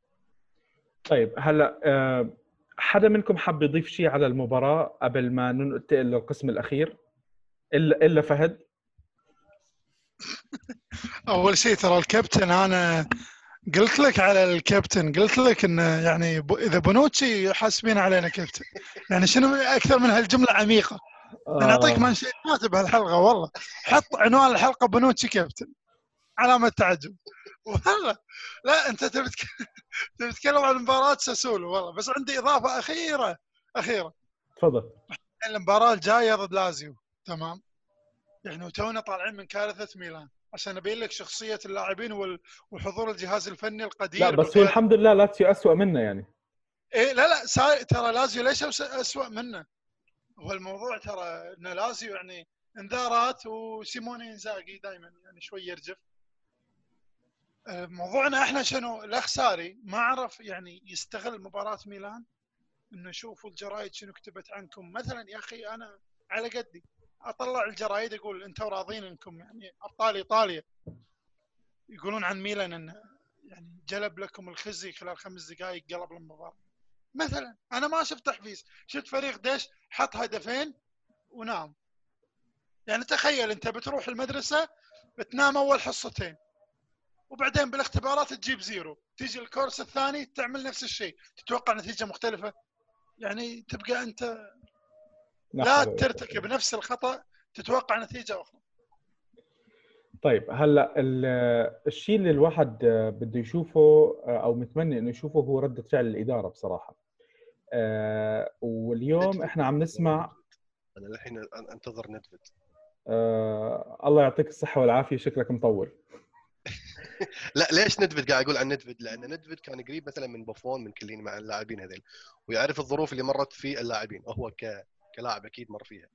طيب هلا آه، حدا منكم حاب يضيف شيء على المباراة قبل ما ننتقل للقسم الأخير؟ الا إلا فهد؟ أول شيء ترى الكابتن أنا قلت لك على الكابتن قلت لك انه يعني ب- إذا بونوتشي حاسبين علينا كابتن. يعني شنو أكثر من هالجملة عميقة. أنا أعطيك آه، منشيات بهالحلقه والله. حط عنوان الحلقة بونوتشي كابتن. علامة تعجب. والله. لا أنت تبي تبي تتكلم عن مباراة ساسولو والله. بس عندي إضافة أخيرة أخيرة. تفضل. المباراة الجاية ضد لازيو. تمام. يعني وتونا طالعين من كارثة ميلان. عشان أبين لك شخصية اللاعبين وحضور الجهاز الفني القدير لا بس هو الحمد لله لاتسيو اسوء منا يعني. إيه لا لا سا... ترى لازيو ليش اسوء منه هو الموضوع ترى إن لازيو يعني إنذارات وسيموني إنزاجي دائما يعني شوي يرجف. آه، موضوعنا إحنا شنو؟ الاخ ساري ما عرف يعني يستغل مباراة ميلان؟ إنه شوفوا الجرايد شنو كتبت عنكم؟ مثلا يا أخي أنا على قدي. أطلع الجرايد أقول أنتم راضين أنكم يعني أبطال إيطاليا. يقولون عن ميلان انه يعني جلب لكم الخزي خلال خمس دقائق قلب المباراه مثلا أنا ما شفت تحفيز. شفت فريق ديش حط هدفين ونام. يعني تخيل أنت بتروح المدرسة بتنام أول حصتين وبعدين بالاختبارات تجيب زيرو. تيجي الكورس الثاني تعمل نفس الشيء. تتوقع نتيجة مختلفة؟ يعني تبقى أنت لا ترتكب نفس الخطأ تتوقع نتيجة أخرى. طيب هلا ال- الشيء اللي الواحد بده يشوفه آه، أو متمنى إنه يشوفه هو رده فعل الإدارة بصراحة. آه، واليوم إحنا عم نسمع أنا الحين أنتظر ندفد آه، الله يعطيك الصحة والعافية شكلك مطول. لا ليش ندفد قاعد أقول عن ندفد لأن ندفد كان قريب مثلا من بوفون من كلين مع اللاعبين هذيل. ويعرف الظروف اللي مرت في اللاعبين وهو ك... كلاعب أكيد مر فيها.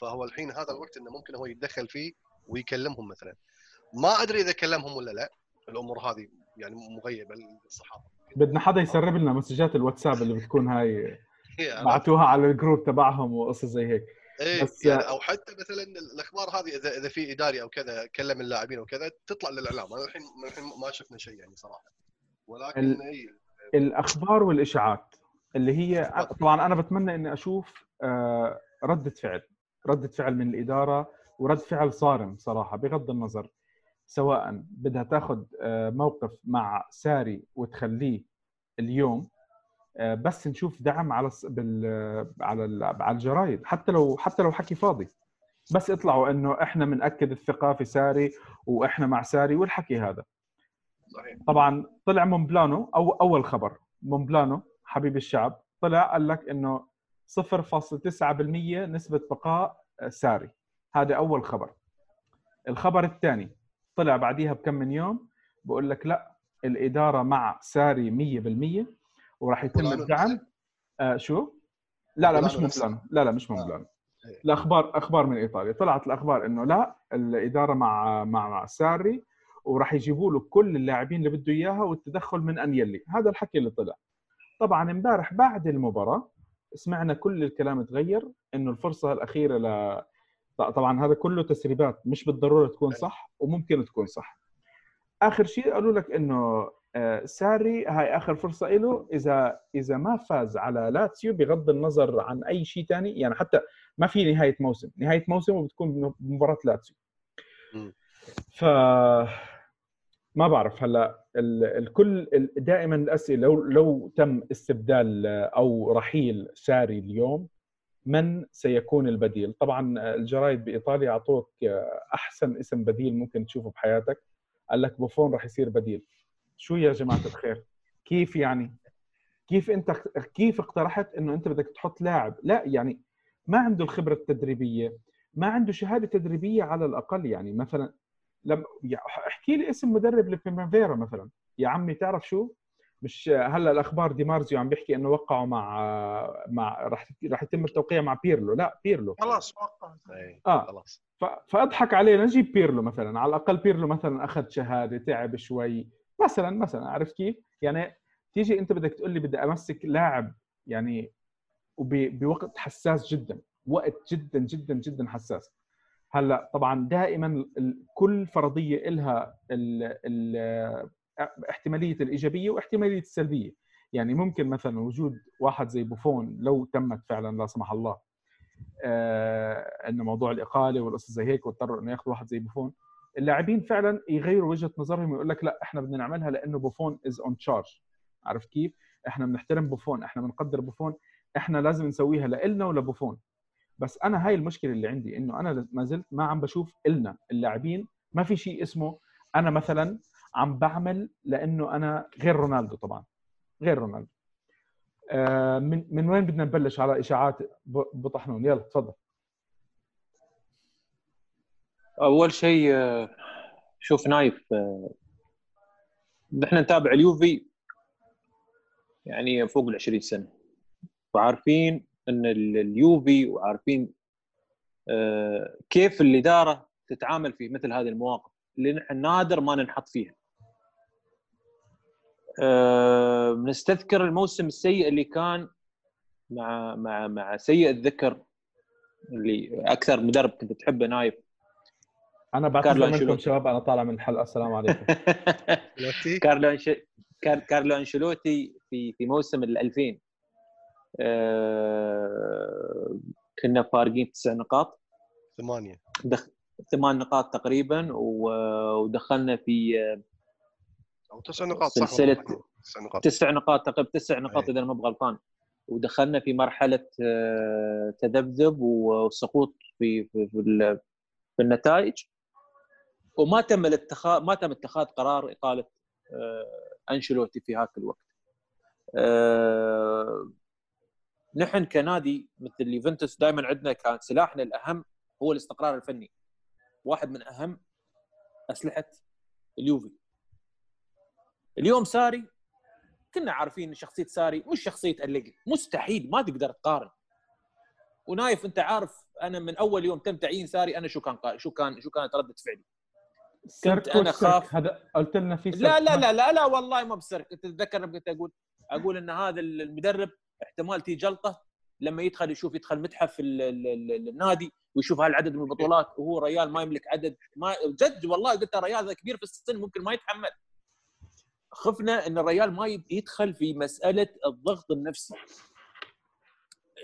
فهو الحين هذا الوقت إنه ممكن هو يتدخل فيه ويكلمهم مثلا. ما أدري إذا كلمهم ولا لا الأمور هذه يعني مغيبة للصحافة. بدنا حدا يسرب لنا مسجات الواتساب اللي بتكون هاي بعتوها على الجروب تبعهم وقصص زي هيك. إيه بس- يعني أو حتى مثلا الأخبار هذه اذا إذا في إداري أو كذا كلم اللاعبين وكذا تطلع للإعلام. أنا الحين الحين ما شفنا شيء يعني صراحة. ولكن ال- اي الأخبار والإشاعات اللي هي طبعا أنا بتمنى إني أشوف ردة فعل. ردة فعل من الإدارة ورد فعل صارم صراحة بغض النظر سواء بدها تاخذ آه، موقف مع ساري وتخليه اليوم آه، بس نشوف دعم على بال على على الجرايد حتى لو حتى لو حكي فاضي. بس اطلعوا إنه إحنا بناكد الثقة في ساري وإحنا مع ساري والحكي هذا. صحيح. طبعا طلع مونبلانو أو أول خبر. مونبلانو حبيب الشعب طلع قال لك إنه 0.9% نسبة بقاء ساري هذا أول خبر الخبر الثاني طلع بعديها بكم من يوم بقول لك لا الإدارة مع ساري 100% وراح يتم الدعم؟ آه شو لا لا مش؟ مونبلانو لا لا مش آه. مونبلانو إيه. الأخبار أخبار من إيطاليا طلعت الأخبار إنه لا الإدارة مع مع مع ساري وراح يجيبوا له كل اللاعبين اللي بده إياها والتدخل من أنييلي هذا الحكي اللي طلع طبعا امبارح بعد المباراة سمعنا كل الكلام تغير إنه الفرصة الأخيرة ل طبعا هذا كله تسريبات مش بالضرورة تكون صح وممكن تكون صح. آخر شيء قالوا لك إنه آه، ساري هاي آخر فرصة له إذا إذا ما فاز على لاتسيو بغض النظر عن أي شيء ثاني يعني حتى ما في نهاية موسم نهاية موسم وبتكون بمباراه لاتسيو. ف ما بعرف هلأ الكل ال- دائما الأسئلة لو لو تم استبدال أو رحيل ساري اليوم من سيكون البديل؟ طبعا الجرايد بإيطاليا أعطوك أحسن اسم بديل ممكن تشوفه بحياتك قال لك بوفون راح يصير بديل شو يا جماعة الخير؟ كيف يعني؟ كيف أنت كيف اقترحت إنه أنت بدك تحط لاعب؟ لا يعني ما عنده الخبرة التدريبية، ما عنده شهادة تدريبية على الأقل يعني مثلا لما احكي لي اسم مدرب لبريمافيرا مثلا. يا عمي تعرف شو؟ مش هلأ الأخبار دي مارزيو عم بيحكي إنه وقعوا مع مع راح راح يتم التوقيع مع بيرلو. لا بيرلو. خلاص وقع اي آه. خلاص. فأضحك علينا نجيب بيرلو مثلا. على الأقل بيرلو مثلا أخذ شهادة تعب شوي. مثلا مثلا. عارف كيف؟ يعني تيجي أنت بدك تقول لي بدي أمسك لاعب يعني وبوقت حساس جدا. وقت جدا جدا جدا حساس. هلأ طبعا دائما كل فرضية لها ال- ال- احتمالية الإيجابية واحتمالية السلبية. يعني ممكن مثلا وجود واحد زي بوفون لو تمت فعلا لا سمح الله آه إنه موضوع الإقالة والقصص زي هيك واضطروا إنه يأخذوا واحد زي بوفون اللاعبين فعلا يغيروا وجهة نظرهم ويقول لك لا إحنا بدنا نعملها لأنه بوفون is in charge عرفت كيف؟ إحنا بنحترم بوفون إحنا بنقدر بوفون إحنا لازم نسويها لإلنا ولبوفون. بس أنا هاي المشكلة اللي عندي إنه أنا ما زلت ما عم بشوف إلنا اللاعبين ما في شيء اسمه أنا مثلا عم بعمل لأنه أنا غير رونالدو طبعا غير رونالدو. آه، من من وين بدنا نبلش على إشاعات بطحنون؟ يلا تفضل. أول شيء آه، شوف نايف آه، نحن نتابع اليوفي يعني فوق ال 20 سنة. وعارفين إن ال- اليوفي وعارفين آه، كيف الإدارة تتعامل في مثل هذه المواقف اللي نحن نادر ما ننحط فيها. آه، نستذكر الموسم السيء اللي كان مع مع مع سيء الذكر اللي أكثر مدرب كنت تحبه نايف أنا بعتذر منكم. شباب أنا طالع من الحلقة السلام عليكم كارلو. كار... كارلو أنشيلوتي في في موسم ال 2000 آه... كنا فارقين تسع نقاط ثمانية دخ... ثمان نقاط تقريبا و... ودخلنا في أو تسع نقاط والله. تسع نقاط تسع نقاط تقريبا تسع نقاط أي. اذا ما بغلطان ودخلنا في مرحلة آه، تذبذب وسقوط في في في, في النتائج وما تم الاتخاذ ما تم اتخاذ قرار إقالة آه، أنشيلوتي في هاك الوقت. نحن كنادي مثل اليوفنتوس دائما عندنا كان سلاحنا الأهم هو الاستقرار الفني. واحد من أهم أسلحة اليوفي. اليوم ساري كنا عارفين إن شخصية ساري مش شخصية الليجي مستحيل ما تقدر تقارن ونايف أنت عارف أنا من أول يوم تم تعيين ساري أنا شو كان شو كان شو كانت ردة فعلي أنا وسيرك. خاف. هذا قلت لنا في لا لا لا لا لا والله ما بسرك انت تتذكر لما كنت أقول أقول إن هذا المدرب احتمال تيجي جلطة لما يدخل يشوف يدخل متحف ال- ال- ال- النادي ويشوف هالعدد من البطولات وهو ريال ما يملك عدد ما جد والله قلت الريال ذا كبير في السن ممكن ما يتحمل. خفنا إن الريال ما يدخل في مسألة الضغط النفسي.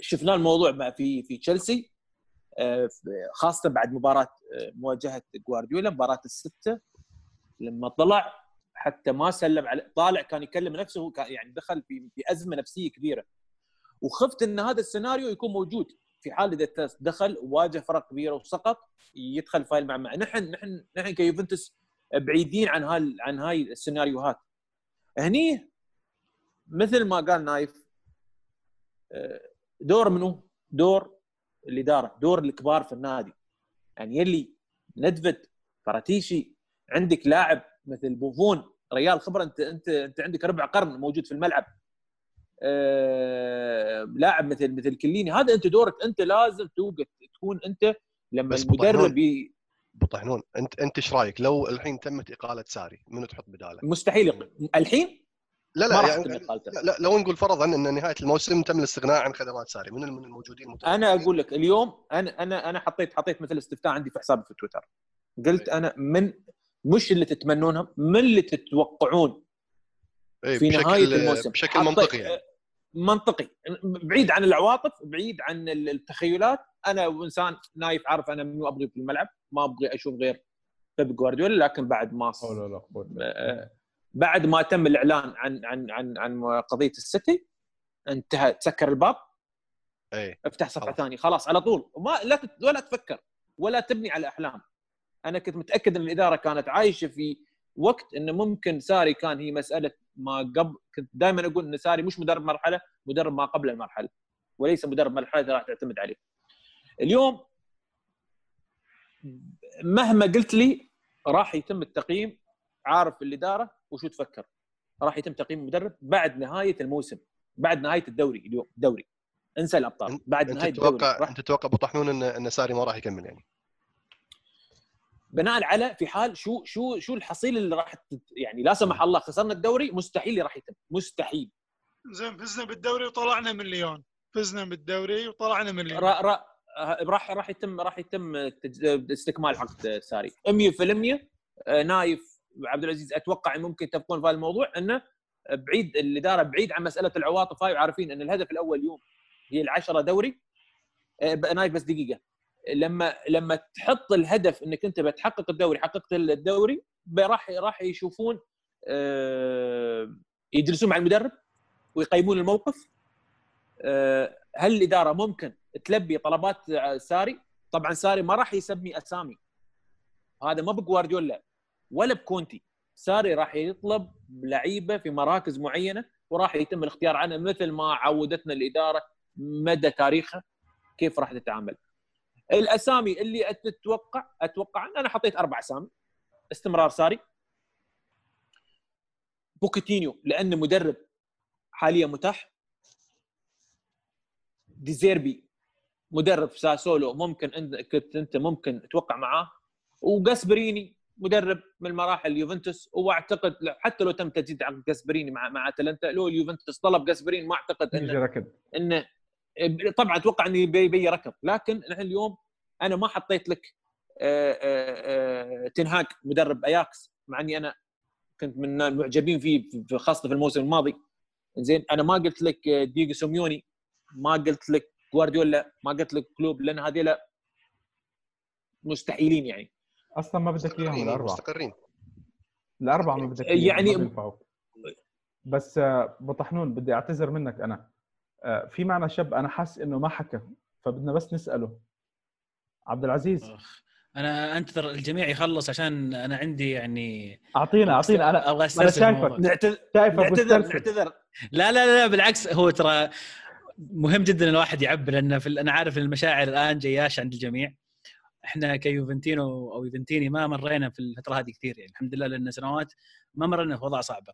شفنا الموضوع مع في في تشيلسي آه، خاصة بعد مباراة آه، مواجهة جوارديولا مباراة السته لما طلع حتى ما سلم على طالع كان يكلم نفسه يعني دخل في في أزمة نفسية كبيرة. وخفت إن هذا السيناريو يكون موجود في حال إذا دخل وواجه فرق كبيره وسقط يدخل fail مع مع نحن نحن نحن كيوفنتوس بعيدين عن هال عن هاي السيناريوهات هني مثل ما قال نايف آه، دور منو؟ دور الإدارة، دور الكبار في النادي. يعني يلي ندفد فراتيشي عندك لاعب مثل بوفون ريال خبرة انت انت أنت عندك ربع قرن موجود في الملعب. آه، لاعب مثل مثل كليني. هذا أنت دورك. أنت لازم توقف تكون أنت لما بس المدرب بطحنون. انت أنت إيش رأيك؟ لو الحين تمت إقالة ساري منو تحط بداله؟ مستحيل. الحين؟ لا لا يعني لا, لا لو نقول فرضا إن نهاية الموسم تم الاستغناء عن خدمات ساري من من الموجودين؟ أنا أقول لك اليوم أنا أنا أنا حطيت حطيت مثل استفتاء عندي في حسابي في تويتر. قلت أنا من مش اللي تتمنونها من اللي تتوقعون في بشكل- نهاية الموسم. بشكل منطقي يعني. منطقي. بعيد عن العواطف بعيد عن التخيلات. أنا إنسان نايف عارف أنا منو أبغي في الملعب. ما أبغي أشوف غير بيب جوارديولا لكن بعد ما حول ولا قوة آه، بعد ما تم الإعلان عن عن عن عن قضية السيتي انتهى. تسكر الباب. إيه. افتح صفحة. ثانية. خلاص على طول. وما لا تت... ولا تفكر ولا تبني على أحلام. أنا كنت متأكد إن الإدارة كانت عايشة في وقت إنه ممكن ساري كان هي مسألة ما قبل كنت دائما أقول إن ساري مش مدرب مرحلة مدرب ما قبل المرحلة وليس مدرب مرحلة راح تعتمد عليه. اليوم مهما قلت لي راح يتم التقييم عارف الإدارة وشو تفكر. راح يتم تقييم المدرب بعد نهاية الموسم بعد نهاية الدوري اليوم الدوري انسى الأبطال بعد أنت نهاية الدوري تتوقع راح. أنت تتوقع أبو طحنون ان إن ساري ما راح يكمل يعني؟ بناء على في حال شو شو شو الحصيله اللي راح تت- يعني لا سمح الله خسرنا الدوري مستحيل اللي راح يتم مستحيل. زين فزنا بالدوري وطلعنا من ليون فزنا بالدوري وطلعنا من ليون را را راح راح يتم راح يتم تج- استكمال عقد ساري. 100% آه، نايف عبد العزيز أتوقع ممكن يتفقون في هذا الموضوع إنه بعيد الإدارة بعيد عن مسألة العواطف هاي وعارفين إن الهدف الأول اليوم هي العشرة دوري. آه، نايف بس دقيقة. لما لما تحط الهدف إنك أنت بتحقق الدوري حققت الدوري راح راح يشوفون آه، يجلسون مع المدرب ويقيمون الموقف آه، هل الإدارة ممكن تلبي طلبات ساري؟ طبعا ساري ما راح يسمي أسامي هذا ما بجوارديولا ولا بكونتي ساري راح يطلب لعيبة في مراكز معينة وراح يتم الاختيار عنها مثل ما عودتنا الإدارة مدى تاريخها كيف راح تتعامل. الأسامي اللي أتوقع أتوقع أنا حطيت أربع أسامي. استمرار ساري. بوكيتينو لأنه مدرب حاليا متاح. ديزيربي مدرب ساسولو ممكن انت كنت أنت ممكن تتوقع معاه. وجاسبريني مدرب من مراحل اليوفنتوس. وأعتقد حتى لو تم تجديد عقد جاسبريني مع مع أتلانتا لو اليوفنتوس طلب جاسبريني ما أعتقد انه انه طبعا أتوقع انه يبي يبي ركض. لكن نحن اليوم أنا ما حطيت لك آه، آه، آه، تين هاج مدرب أياكس مع إني أنا كنت من المعجبين فيه في- خاصة في الموسم الماضي. زين أنا ما قلت لك دييغو سيميوني ما قلت لك جوارديولا ما قلت لك كلوب لأن هذول مستحيلين يعني. أصلا ما بدك إياهم الأربعة. مستقرين. الأربعة ما بدك إياهم يعني- ما بينفعوا بس بطحنون بدي أعتذر منك أنا. في معنا شاب أنا حاسس إنه ما حكى فبدنا بس نسأله. عبد العزيز. أخ. أنا انتظر الجميع يخلص عشان أنا عندي يعني أعطينا أعطينا أنا أبغى أنا شايفك. نعتذر شايفك نعتذر نعتذر. لا لا لا بالعكس هو ترى مهم جدا الواحد يعبر لأن في أنا عارف إن المشاعر الآن جياش عند الجميع. إحنا كيوفنتينو أو يوفنتيني ما مرينا في الفترة هذه كثير يعني. الحمد لله لأن سنوات ما مرينا في وضع صعبة.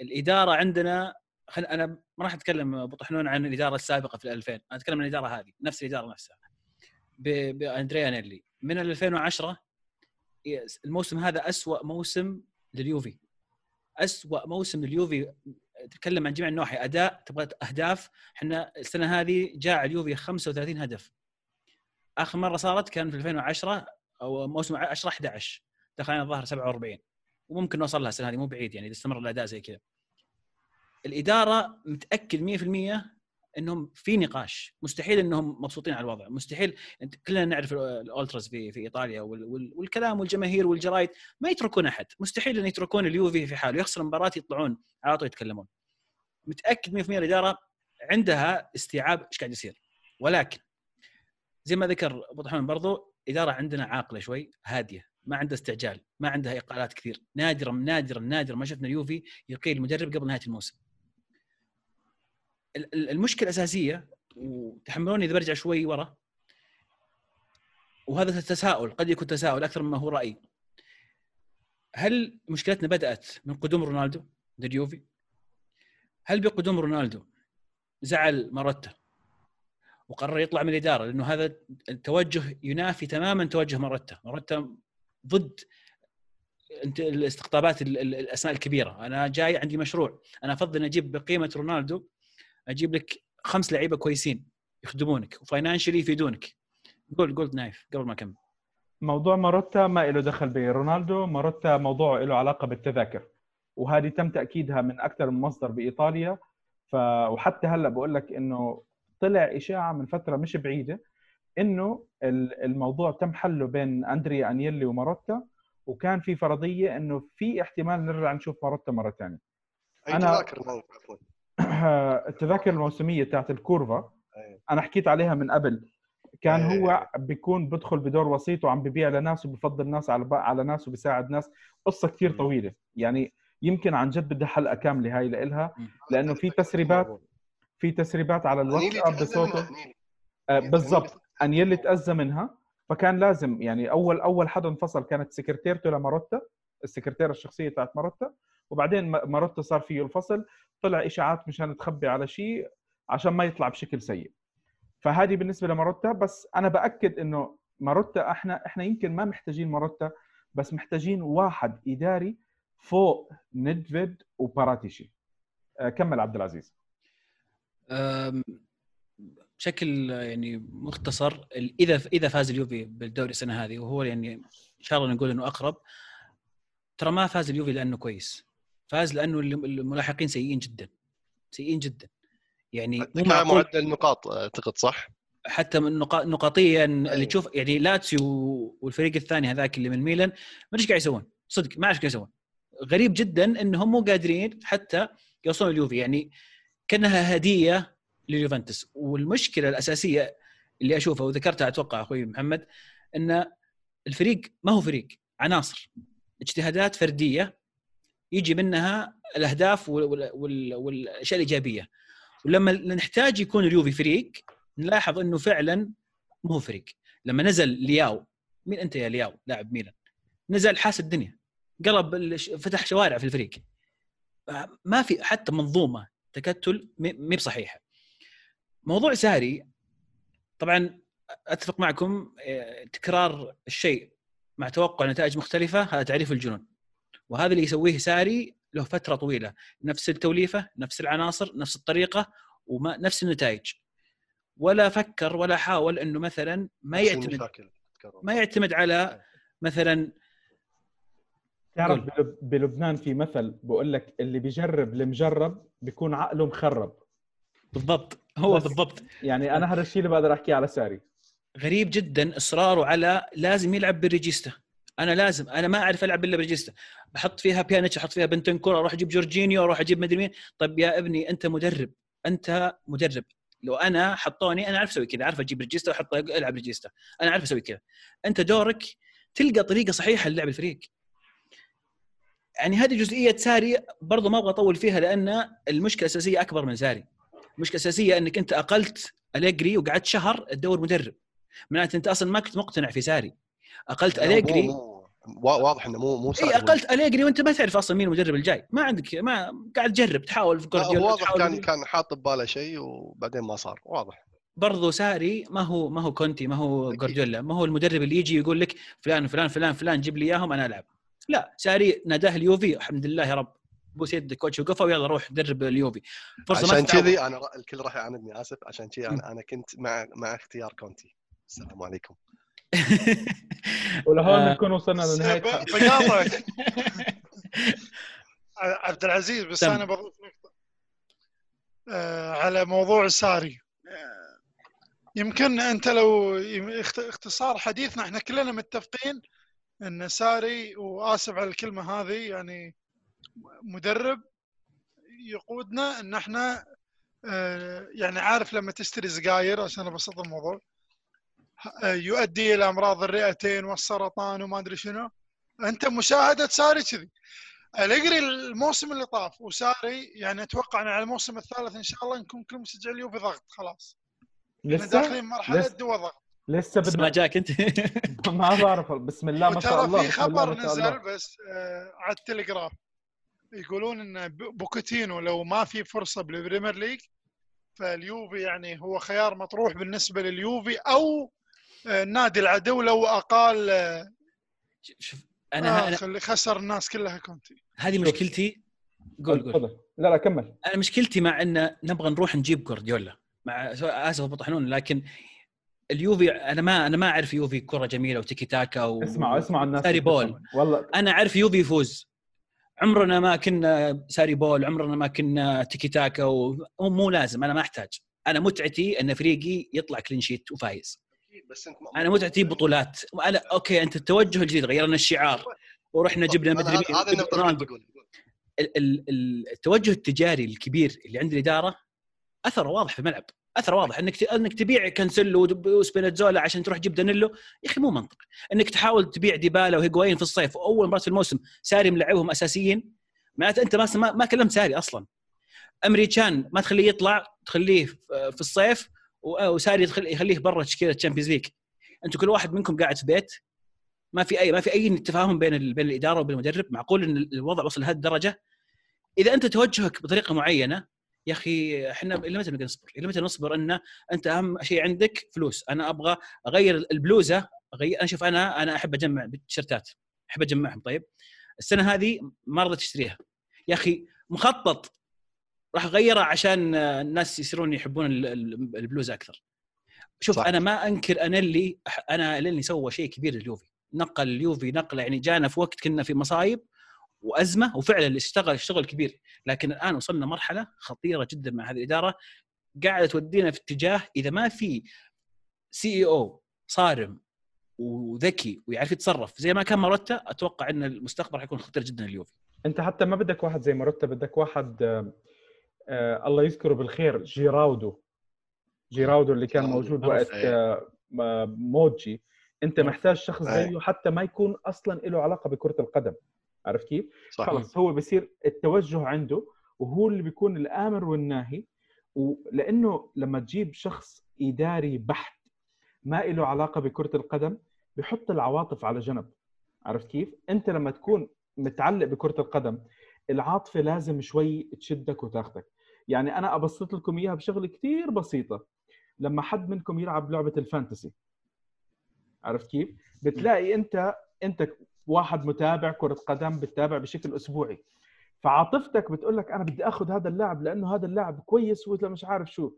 الإدارة عندنا خل... أنا ما راح أتكلم أبو طحنون عن الإدارة السابقة في ال 2000 أنا أتكلم عن الإدارة هذه نفس الإدارة نفسها. ب... باندريا أنيلي من 2010 يس- الموسم هذا أسوأ موسم لليوفي. أسوأ موسم لليوفي. تتكلم عن جميع النواحي أداء تبغى أهداف. إحنا السنة هذه جاء اليوفي 35 هدف. آخر مرة صارت كان في 2010 أو موسم 10 11 دخلنا الظاهر 47 وممكن نوصل لها السنة هذه مو بعيد يعني اذا استمر الأداء زي كذا. الإدارة متأكد 100% إنهم في نقاش. مستحيل إنهم مبسوطين على الوضع. مستحيل. كلنا نعرف الاولتراس في في إيطاليا وال- وال- والكلام والجماهير والجرايد. ما يتركون أحد. مستحيل إن يتركون اليوفي في حاله. يخسر مباراه يطلعون على طول يتكلمون. متأكد 100% الإدارة عندها استيعاب إيش قاعد يصير. ولكن زي ما ذكر أبو طحون برضو إدارة عندنا عاقلة شوي هادية ما عندها استعجال ما عندها إقالات كثير. نادرا نادرا نادرا ما شفنا اليوفي يقيل مدرب قبل نهاية الموسم. ال- ال- المشكلة الاساسيه وتحملوني إذا برجع شوي ورا. وهذا تساؤل قد يكون تساؤل أكثر مما هو رأي. هل مشكلتنا بدأت من قدوم رونالدو لليوفي؟ هل بقدوم رونالدو زعل ماروتا وقرر يطلع من الإدارة؟ لأنه هذا التوجه ينافي تماما توجه ماروتا، ماروتا ضد الاستقطابات ال- ال- الأسماء الكبيرة، أنا جاي عندي مشروع، أنا أفضل أجيب بقيمة رونالدو أجيب لك خمس لعيبة كويسين يخدمونك و financially يفيدونك. قول قول نايف قبل ما أكمل. موضوع ماروتا ما له دخل برونالدو ماروتا موضوعه له علاقة بالتذاكر وهذه تم تأكيدها من أكثر من مصدر بإيطاليا ف... وحتى هلأ بقول لك إنه طلع إشاعة من فترة مش بعيدة إنه ال- الموضوع تم حله بين اندريا أنيلي وماروتا وكان في فرضية إنه في احتمال نرجع نشوف ماروتا مرة ثانية أي التذاكر الموسمية تاعت الكورفا أيوة. أنا حكيت عليها من قبل. كان إيه. هو بيكون بدخل بدور وسيط وعم ببيع لناس وبفضل ناس على على ناس وبيساعد ناس. قصة كثير. طويلة. يعني يمكن عن جد بدها حلقة كاملة هاي لإلها لأنه في تسريبات في تسريبات على الواتساب بصوته. آه، بالضبط. انيلي تاذى منها. فكان لازم يعني أول أول حدا انفصل كانت سكرتيرته لماروتا السكرتيرة الشخصية تاعت ماروتا. وبعدين ماروتا صار فيه الفصل طلع إشاعات مشان تخبي على شيء عشان ما يطلع بشكل سيء. فهذه بالنسبة لماروتا بس أنا بأكد إنه ماروتا إحنا إحنا يمكن ما محتاجين ماروتا بس محتاجين واحد إداري فوق ندفيد وباراتيشي. آه، كمل عبد العزيز. بشكل يعني مختصر إذا إذا فاز اليوفي بالدوري السنة هذه وهو يعني إن شاء الله نقول إنه أقرب ترى ما فاز اليوفي لأنه كويس. فاز لأنه الم- الملاحقين سيئين جدا. سيئين جدا. يعني مو معدل النقاط أعتقد صح؟ حتى من نقا- نقاطيا اللي أيوة. تشوف يعني لاتسيو والفريق الثاني هذاك اللي من ميلان ما إيش قاعد يسوون. صدق ما اعرف إيش قاعد يسوون. غريب جدا إنهم مو قادرين حتى يوصلون اليوفي يعني كأنها هدية لليوفنتوس. والمشكلة الأساسية اللي أشوفها وذكرتها أتوقع أخوي محمد إن الفريق ما هو فريق عناصر اجتهادات فردية يجي منها الأهداف وال- وال- وال- والأشياء الإيجابية. ولما نحتاج يكون اليوفي فريق نلاحظ إنه فعلا مو فريق. لما نزل لياو مين أنت يا لياو لاعب ميلان؟ نزل حاس الدنيا. قلب فتح شوارع في الفريق. ما في حتى منظومة تكتل مي بصحيحة. موضوع ساري طبعا أتفق معكم آه، تكرار الشيء مع توقع نتائج مختلفة هذا تعريف الجنون. وهذا اللي يسويه ساري له فترة طويلة. نفس التوليفة نفس العناصر نفس الطريقة وما نفس النتائج. ولا فكر ولا حاول إنه مثلا ما يعتمد. ما يعتمد على مثلا تعرف بلبنان في مثل بقول لك اللي بيجرب المجرب بيكون عقله مخرب. بالضبط. هو بالضبط. يعني أنا هذا الشيء اللي بقدر أحكيه على ساري. غريب جدا إصراره على لازم يلعب بالريجيستا. أنا لازم أنا ما أعرف ألعب إلا بال regista بحط فيها بيانيتش أحط فيها بينتانكور أروح أجيب جورجينيو أروح أجيب مدري مين. طيب يا ابني أنت مدرب أنت مدرب. لو أنا حطوني أنا أعرف أسوي كذا. أعرف أجيب regista وأحط ألعب regista أنا أعرف أسوي كذا. أنت دورك تلقى طريقة صحيحة للعب الفريق. يعني هذه جزئية ساري برضو ما أبغى أطول فيها لأن المشكلة الأساسية أكبر من ساري. المشكلة الأساسية إنك أنت أقلت أليجري وقعدت شهر تدور مدرب. معناته أنت أصلا ما كنت مقتنع في ساري. أقلت أليجري. واضح إنه مو مو إي. أقلت أليجري وأنت ما تعرف أصلا مين المدرب الجاي. ما عندك ما قاعد تجرب تحاول في جوارديولا واضح كان كان حاط بباله شيء وبعدين ما صار. واضح. برضو ساري ما هو ما هو كونتي ما هو. جوارديولا ما هو المدرب اللي يجي يقول لك فلان فلان فلان فلان جيب لي إياهم أنا ألعب. لا ساري ناداه اليوفي الحمد لله يا رب. بوس يدك coach وقفه ويلا روح درب اليوفي. فرصة عشان. كذي أنا الكل راح يعاندني آسف. عشان كذي أنا أنا كنت مع مع اختيار كونتي. السلام عليكم. ولهون آه. بنكون وصلنا لنهاية بقاطعك عبد العزيز بس. أنا بضيف نقطة آه، على موضوع ساري يمكن أنت لو اختصار حديثنا إحنا كلنا متفقين إن ساري وآسف على الكلمة هذه يعني مدرب يقودنا إن إحنا آه، يعني عارف لما تشتري سجاير عشان أبسط الموضوع يؤدي إلى أمراض الرئتين والسرطان وما أدري شنو. أنت مشاهدة ساري كذي. اليجري الموسم اللي طاف وساري يعني أتوقع إن على الموسم الثالث إن شاء الله نكون كل مشجع اليوفي ضغط خلاص. لسه؟ داخلين مرحلة لسه- دوا ضغط. لسه بس ما بدنا جاك أنت. ما بعرف بسم الله ما شاء الله في خبر نزل بس آه، على التليجراف يقولون إن بوكيتينو لو ما في فرصة بالبريمير ليج فاليوفي يعني هو خيار مطروح بالنسبة لليوفي أو آه، النادي العدو لو أقال آه، شوف أنا أنا خلي خسر الناس كلها كونتي. هذه مشكلتي. قول قول. تفضل. لا لا كمل. أنا مشكلتي مع إن نبغى نروح نجيب جوارديولا. مع آسف ابو طحنون لكن اليوفي أنا ما أنا ما أعرف يوفي كرة جميلة وتيكي تاكا و... اسمعوا اسمعوا الناس ساري بول. والله. أنا أعرف يوفي يفوز. عمرنا ما كنا ساري بول عمرنا ما كنا تيكي تاكا و... مو لازم أنا ما أحتاج. أنا متعتي إن فريقي يطلع clean sheet وفايز. بس انت ما- أنا متعتي بطولات. أنا okay أنت التوجه الجديد غيرنا الشعار. ورحنا جبنا أنا مدري هذا- مين هذا النقطه اللي بقول ال- ال- ال- التوجه التجاري الكبير اللي عند الإدارة أثره واضح في الملعب. أثره واضح. إنك إنك تبيع كانسيلو ودب- وسبينازولا عشان تروح تجيب دانيلو يا أخي مو منطق. إنك تحاول تبيع ديبالا وهيغوايين في الصيف وأول مباراة في الموسم ساري ملعبهم أساسيين معناته أنت ما ما, كلمت ساري أصلا. إمري كان ما تخليه يطلع تخليه في الصيف وساري يدخل- يخليه برا تشكيله Champions League أنتم كل واحد منكم قاعد في بيت ما في اي ما في أي تفاهم بين بين الإدارة وبين المدرب. معقول إن الوضع وصل لهذه الدرجة؟ إذا أنت توجهك بطريقة معينة يا أخي إحنا إلى متى نقدر نصبر؟ إلى متى نصبر إن أنت أهم شيء عندك فلوس، أنا أبغى أغير البلوزة اغير أنا شوف أنا أنا أحب أجمع بالتيشيرتات أحب أجمعهم. طيب السنة هذه ما رضيت اشتريها يا أخي مخطط راح اغيرها عشان الناس يصيرون يحبون ال- ال- البلوزه أكثر. شوف صح. أنا ما أنكر أنا اللي أنا اللي سوى شيء كبير لليوفي. نقل اليوفي نقله يعني جانا في وقت كنا في مصايب وأزمة وفعلا اللي اشتغل شغل كبير. لكن الآن وصلنا مرحلة خطيرة جدا مع هذه الإدارة قاعدة تودينا في اتجاه إذا ما في CEO صارم وذكي ويعرف يتصرف زي ما كان ماروتا أتوقع إن المستقبل حيكون خطير جدا لليوفي. أنت حتى ما بدك واحد زي ماروتا بدك واحد آه، الله يذكره بالخير جيراودو جيراودو اللي كان موجود. وقت آه موجي أنت. محتاج شخص. زيه حتى ما يكون أصلا له علاقة بكرة القدم عرفت كيف؟ خلص هو بصير التوجه عنده وهو اللي بيكون الآمر والناهي ولأنه لما تجيب شخص إداري بحت ما له علاقة بكرة القدم بحط العواطف على جنب عرفت كيف؟ انت لما تكون متعلق بكرة القدم العاطفه لازم شوي تشدك وتاخذك يعني أنا أبسط لكم إياها بشغلة كثير بسيطة. لما حد منكم يلعب لعبة الفانتسي عرفت كيف؟ بتلاقي أنت أنت واحد متابع كرة قدم بتتابع بشكل أسبوعي. فعاطفتك بتقول لك أنا بدي آخذ هذا اللاعب لأنه هذا اللاعب كويس ولا مش عارف شو.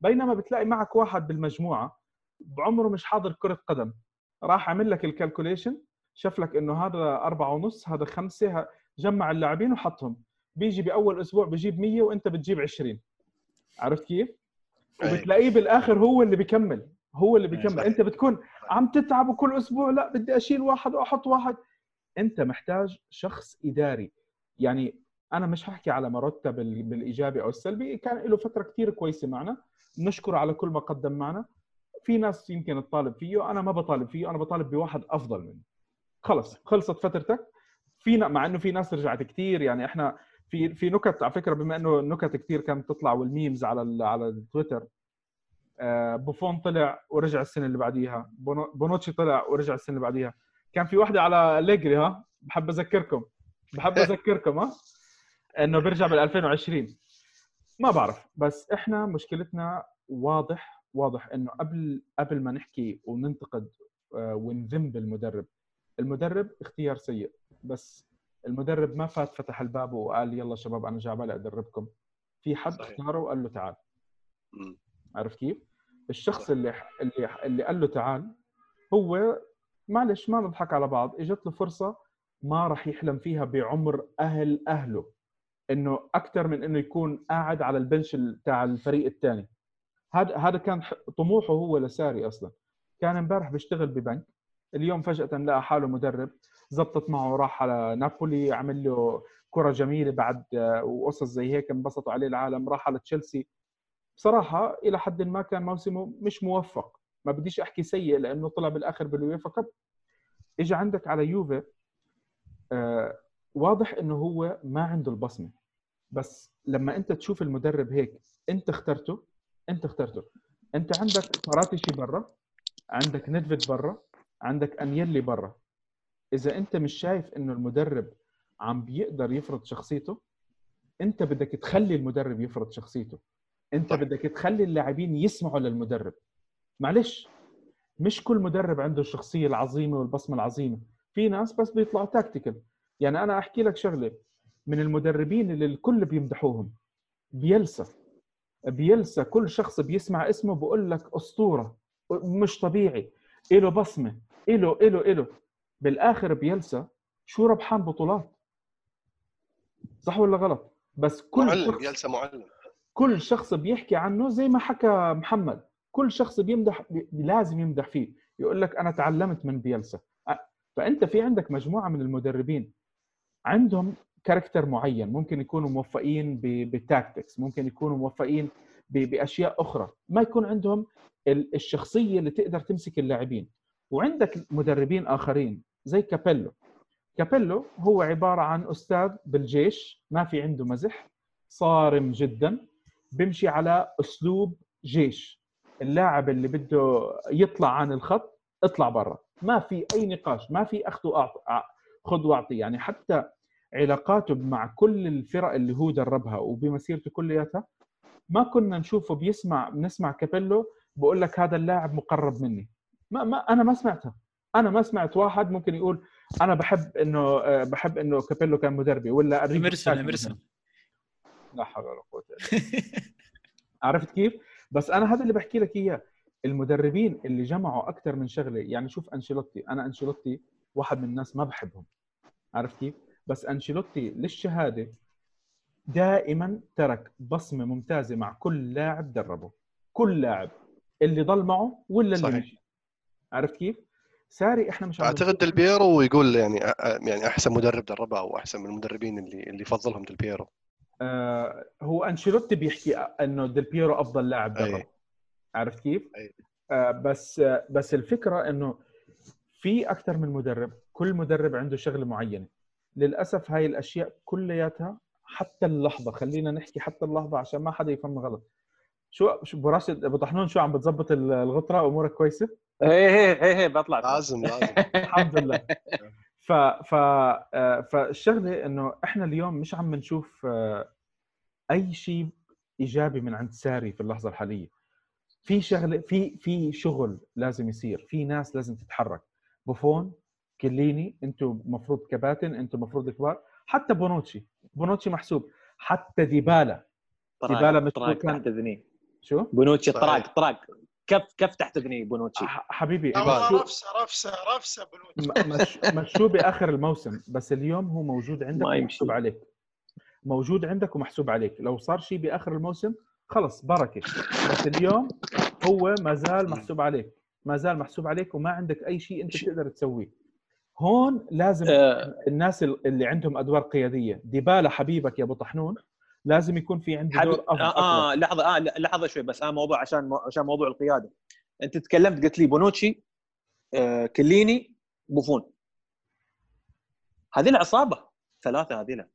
بينما بتلاقي معك واحد بالمجموعة بعمره مش حاضر كرة قدم. راح عمل لك الكالكوليشن شاف لك إنه هذا أربعة ونص هذا خمسة جمع اللاعبين وحطهم. بيجي بأول أسبوع بجيب 100 وأنت بتجيب 20 عرفت كيف؟ وبتلاقيه بالآخر هو اللي بيكمل. هو اللي بيكمل. أنت بتكون عم تتعب كل أسبوع لا بدي أشيل واحد وأحط واحد. أنت محتاج شخص إداري. يعني أنا مش هحكي على ماروتا بال- بالإيجابي أو السلبي. كان له فترة كثير كويسة معنا. نشكره على كل ما قدم معنا. في ناس يمكن تطالب فيه. أنا ما بطالب فيه. أنا بطالب بواحد أفضل منه. خلص. خلصت فترتك. في مع إنه في ناس رجعت كثير يعني إحنا في في نكت على فكرة بما إنه النكت كثير كانت تطلع وال memes على على التويتر آه، بوفون طلع ورجع السنة اللي بعديها بونو- بونوتشي طلع ورجع السنة اللي بعديها. كان في واحدة على أليجري ها؟ بحب أذكركم. بحب أذكركم ها؟ إنه بيرجع بال 2020 ما بعرف بس إحنا مشكلتنا واضح واضح إنه قبل قبل ما نحكي وننتقد آه، ونذم بالمدرب المدرب اختيار سيء. بس المدرب ما فات فتح الباب وقال يلا شباب أنا جاي بالي أدربكم. في حد صحيح. اختاره؟ وقال له تعال. مم. عرفت كيف؟ الشخص اللي اللي اللي قال له تعال هو معلش ما نضحك على بعض إجت له فرصة ما راح يحلم فيها بعمر أهل أهله. إنه أكثر من إنه يكون قاعد على البنش تاع الفريق الثاني هذا هذا كان طموحه هو لساري أصلا. كان إمبارح بيشتغل ببنك اليوم فجأة لقى حاله مدرب. زبطت معه راح على نابولي عمل له كرة جميلة بعد آه، وقصص زي هيك انبسطوا عليه العالم راح على تشيلسي. بصراحة إلى حد ما كان موسمه مش موفق. ما بديش أحكي سيء لأنه طلع بالآخر بالويفا كاب. اجى عندك على يوفي آه واضح إنه هو ما عنده البصمة. بس لما أنت تشوف المدرب هيك أنت اخترته أنت اخترته. أنت عندك فراتشي برا عندك ندفيد برا عندك أنيلي برا. إذا أنت مش شايف إنه المدرب عم بيقدر يفرض شخصيته أنت بدك تخلي المدرب يفرض شخصيته. أنت. بدك تخلي اللاعبين يسمعوا للمدرب. معلش مش كل مدرب عنده الشخصية العظيمة والبصمة العظيمة. في ناس بس بيطلعوا تاكتيكال يعني أنا أحكي لك شغلة. من المدربين اللي الكل بيمدحوهم. بيلسا. بيلسا كل شخص بيسمع اسمه بقول لك أسطورة. مش طبيعي. له بصمة. له له له بالآخر بيلسا شو ربحان بطولات. صح ولا غلط؟ بس كل معلم شخص يلسى معلم. كل شخص بيحكي عنه زي ما حكى محمد. كل شخص بيمدح بي- لازم يمدح فيه. يقول لك أنا تعلمت من بيلسا. فأنت في عندك مجموعة من المدربين عندهم character معين. ممكن يكونوا موفقين بال tactics ممكن يكونوا موفقين بأشياء أخرى. ما يكون عندهم ال- الشخصية اللي تقدر تمسك اللاعبين. وعندك مدربين آخرين. زي كابيلو. كابيلو هو عبارة عن أستاذ بالجيش ما في عنده مزح صارم جدا بيمشي على أسلوب جيش. اللاعب اللي بده يطلع عن الخط اطلع برا. ما في أي نقاش ما في أخذ واعطي خذ وأعطي. يعني حتى علاقاته مع كل الفرق اللي هو دربها وبمسيرته كلياتها ما كنا نشوفه بيسمع بنسمع كابيلو بقول لك هذا اللاعب مقرب مني. ما, ما أنا ما سمعتها. أنا ما سمعت واحد ممكن يقول أنا بحب إنه آه، بحب إنه كابيلو كان مدربي ولا إيمرسون مدربي. لا حول ولا قوة. عرفت كيف؟ بس أنا هذا اللي بحكي لك إياه المدربين اللي جمعوا أكثر من شغلة يعني شوف أنشيلوتي أنا أنشيلوتي واحد من الناس ما بحبهم عرفت كيف؟ بس أنشيلوتي للشهادة دائما ترك بصمة ممتازة مع كل لاعب دربه كل لاعب اللي ضل معه ولا اللي صحيح. مشي عرفت كيف؟ ساري إحنا مش أعتقد نشوف- ديل بيرو يقول يعني يعني أحسن مدرب دربه أو أحسن من المدربين اللي اللي يفضلهم ديل بيرو. آه هو أنشيلوتي بيحكي إنه ديل بيرو أفضل لاعب درب. عرفت كيف؟ أي. آه بس آه بس الفكرة إنه في أكثر من مدرب كل مدرب عنده شغلة معينة. للأسف هاي الأشياء كلياتها حتى اللحظة خلينا نحكي حتى اللحظة عشان ما حدا يفهم غلط. شو شو ابو راشد أبو طحنون شو عم بتظبط ال- الغطرة؟ أمورك كويسة؟ هي هي هي هي بطلع لازم لازم. الحمد لله. ف ف آه، فالشغلة إنه إحنا اليوم مش عم نشوف آه، أي شيء إيجابي من عند ساري في اللحظة الحالية. في شغلة في في شغل لازم يصير. في ناس لازم تتحرك. بوفون كيليني أنتم مفروض كباتن أنتم مفروض كبار. حتى بونوتشي بونوتشي محسوب. حتى ديبالا. ديبالا طراق كان- شو؟ بونوتشي. طراق. طراق. كف كف تحت ذني بونوتشي؟ حبيبي رفسة رفسة رفسة مش مشوه باخر الموسم بس اليوم هو موجود عندك. ومحسوب عليك. موجود عندك ومحسوب عليك. لو صار شيء بآخر الموسم خلص بركة. بس اليوم هو ما زال محسوب عليك. ما زال محسوب عليك وما عندك أي شيء أنت بتقدر تسويه. هون لازم آه، الناس ال- اللي عندهم أدوار قيادية. ديبالا حبيبك يا أبو طحنون لازم يكون في عنده حبيب دور أفضل آه, آه لحظة آه لحظة شوي بس أنا موضوع عشان عشان موضوع القيادة أنت تكلمت قلت لي بونوتشي آه كيليني بوفون هذه العصابه ثلاثة هذه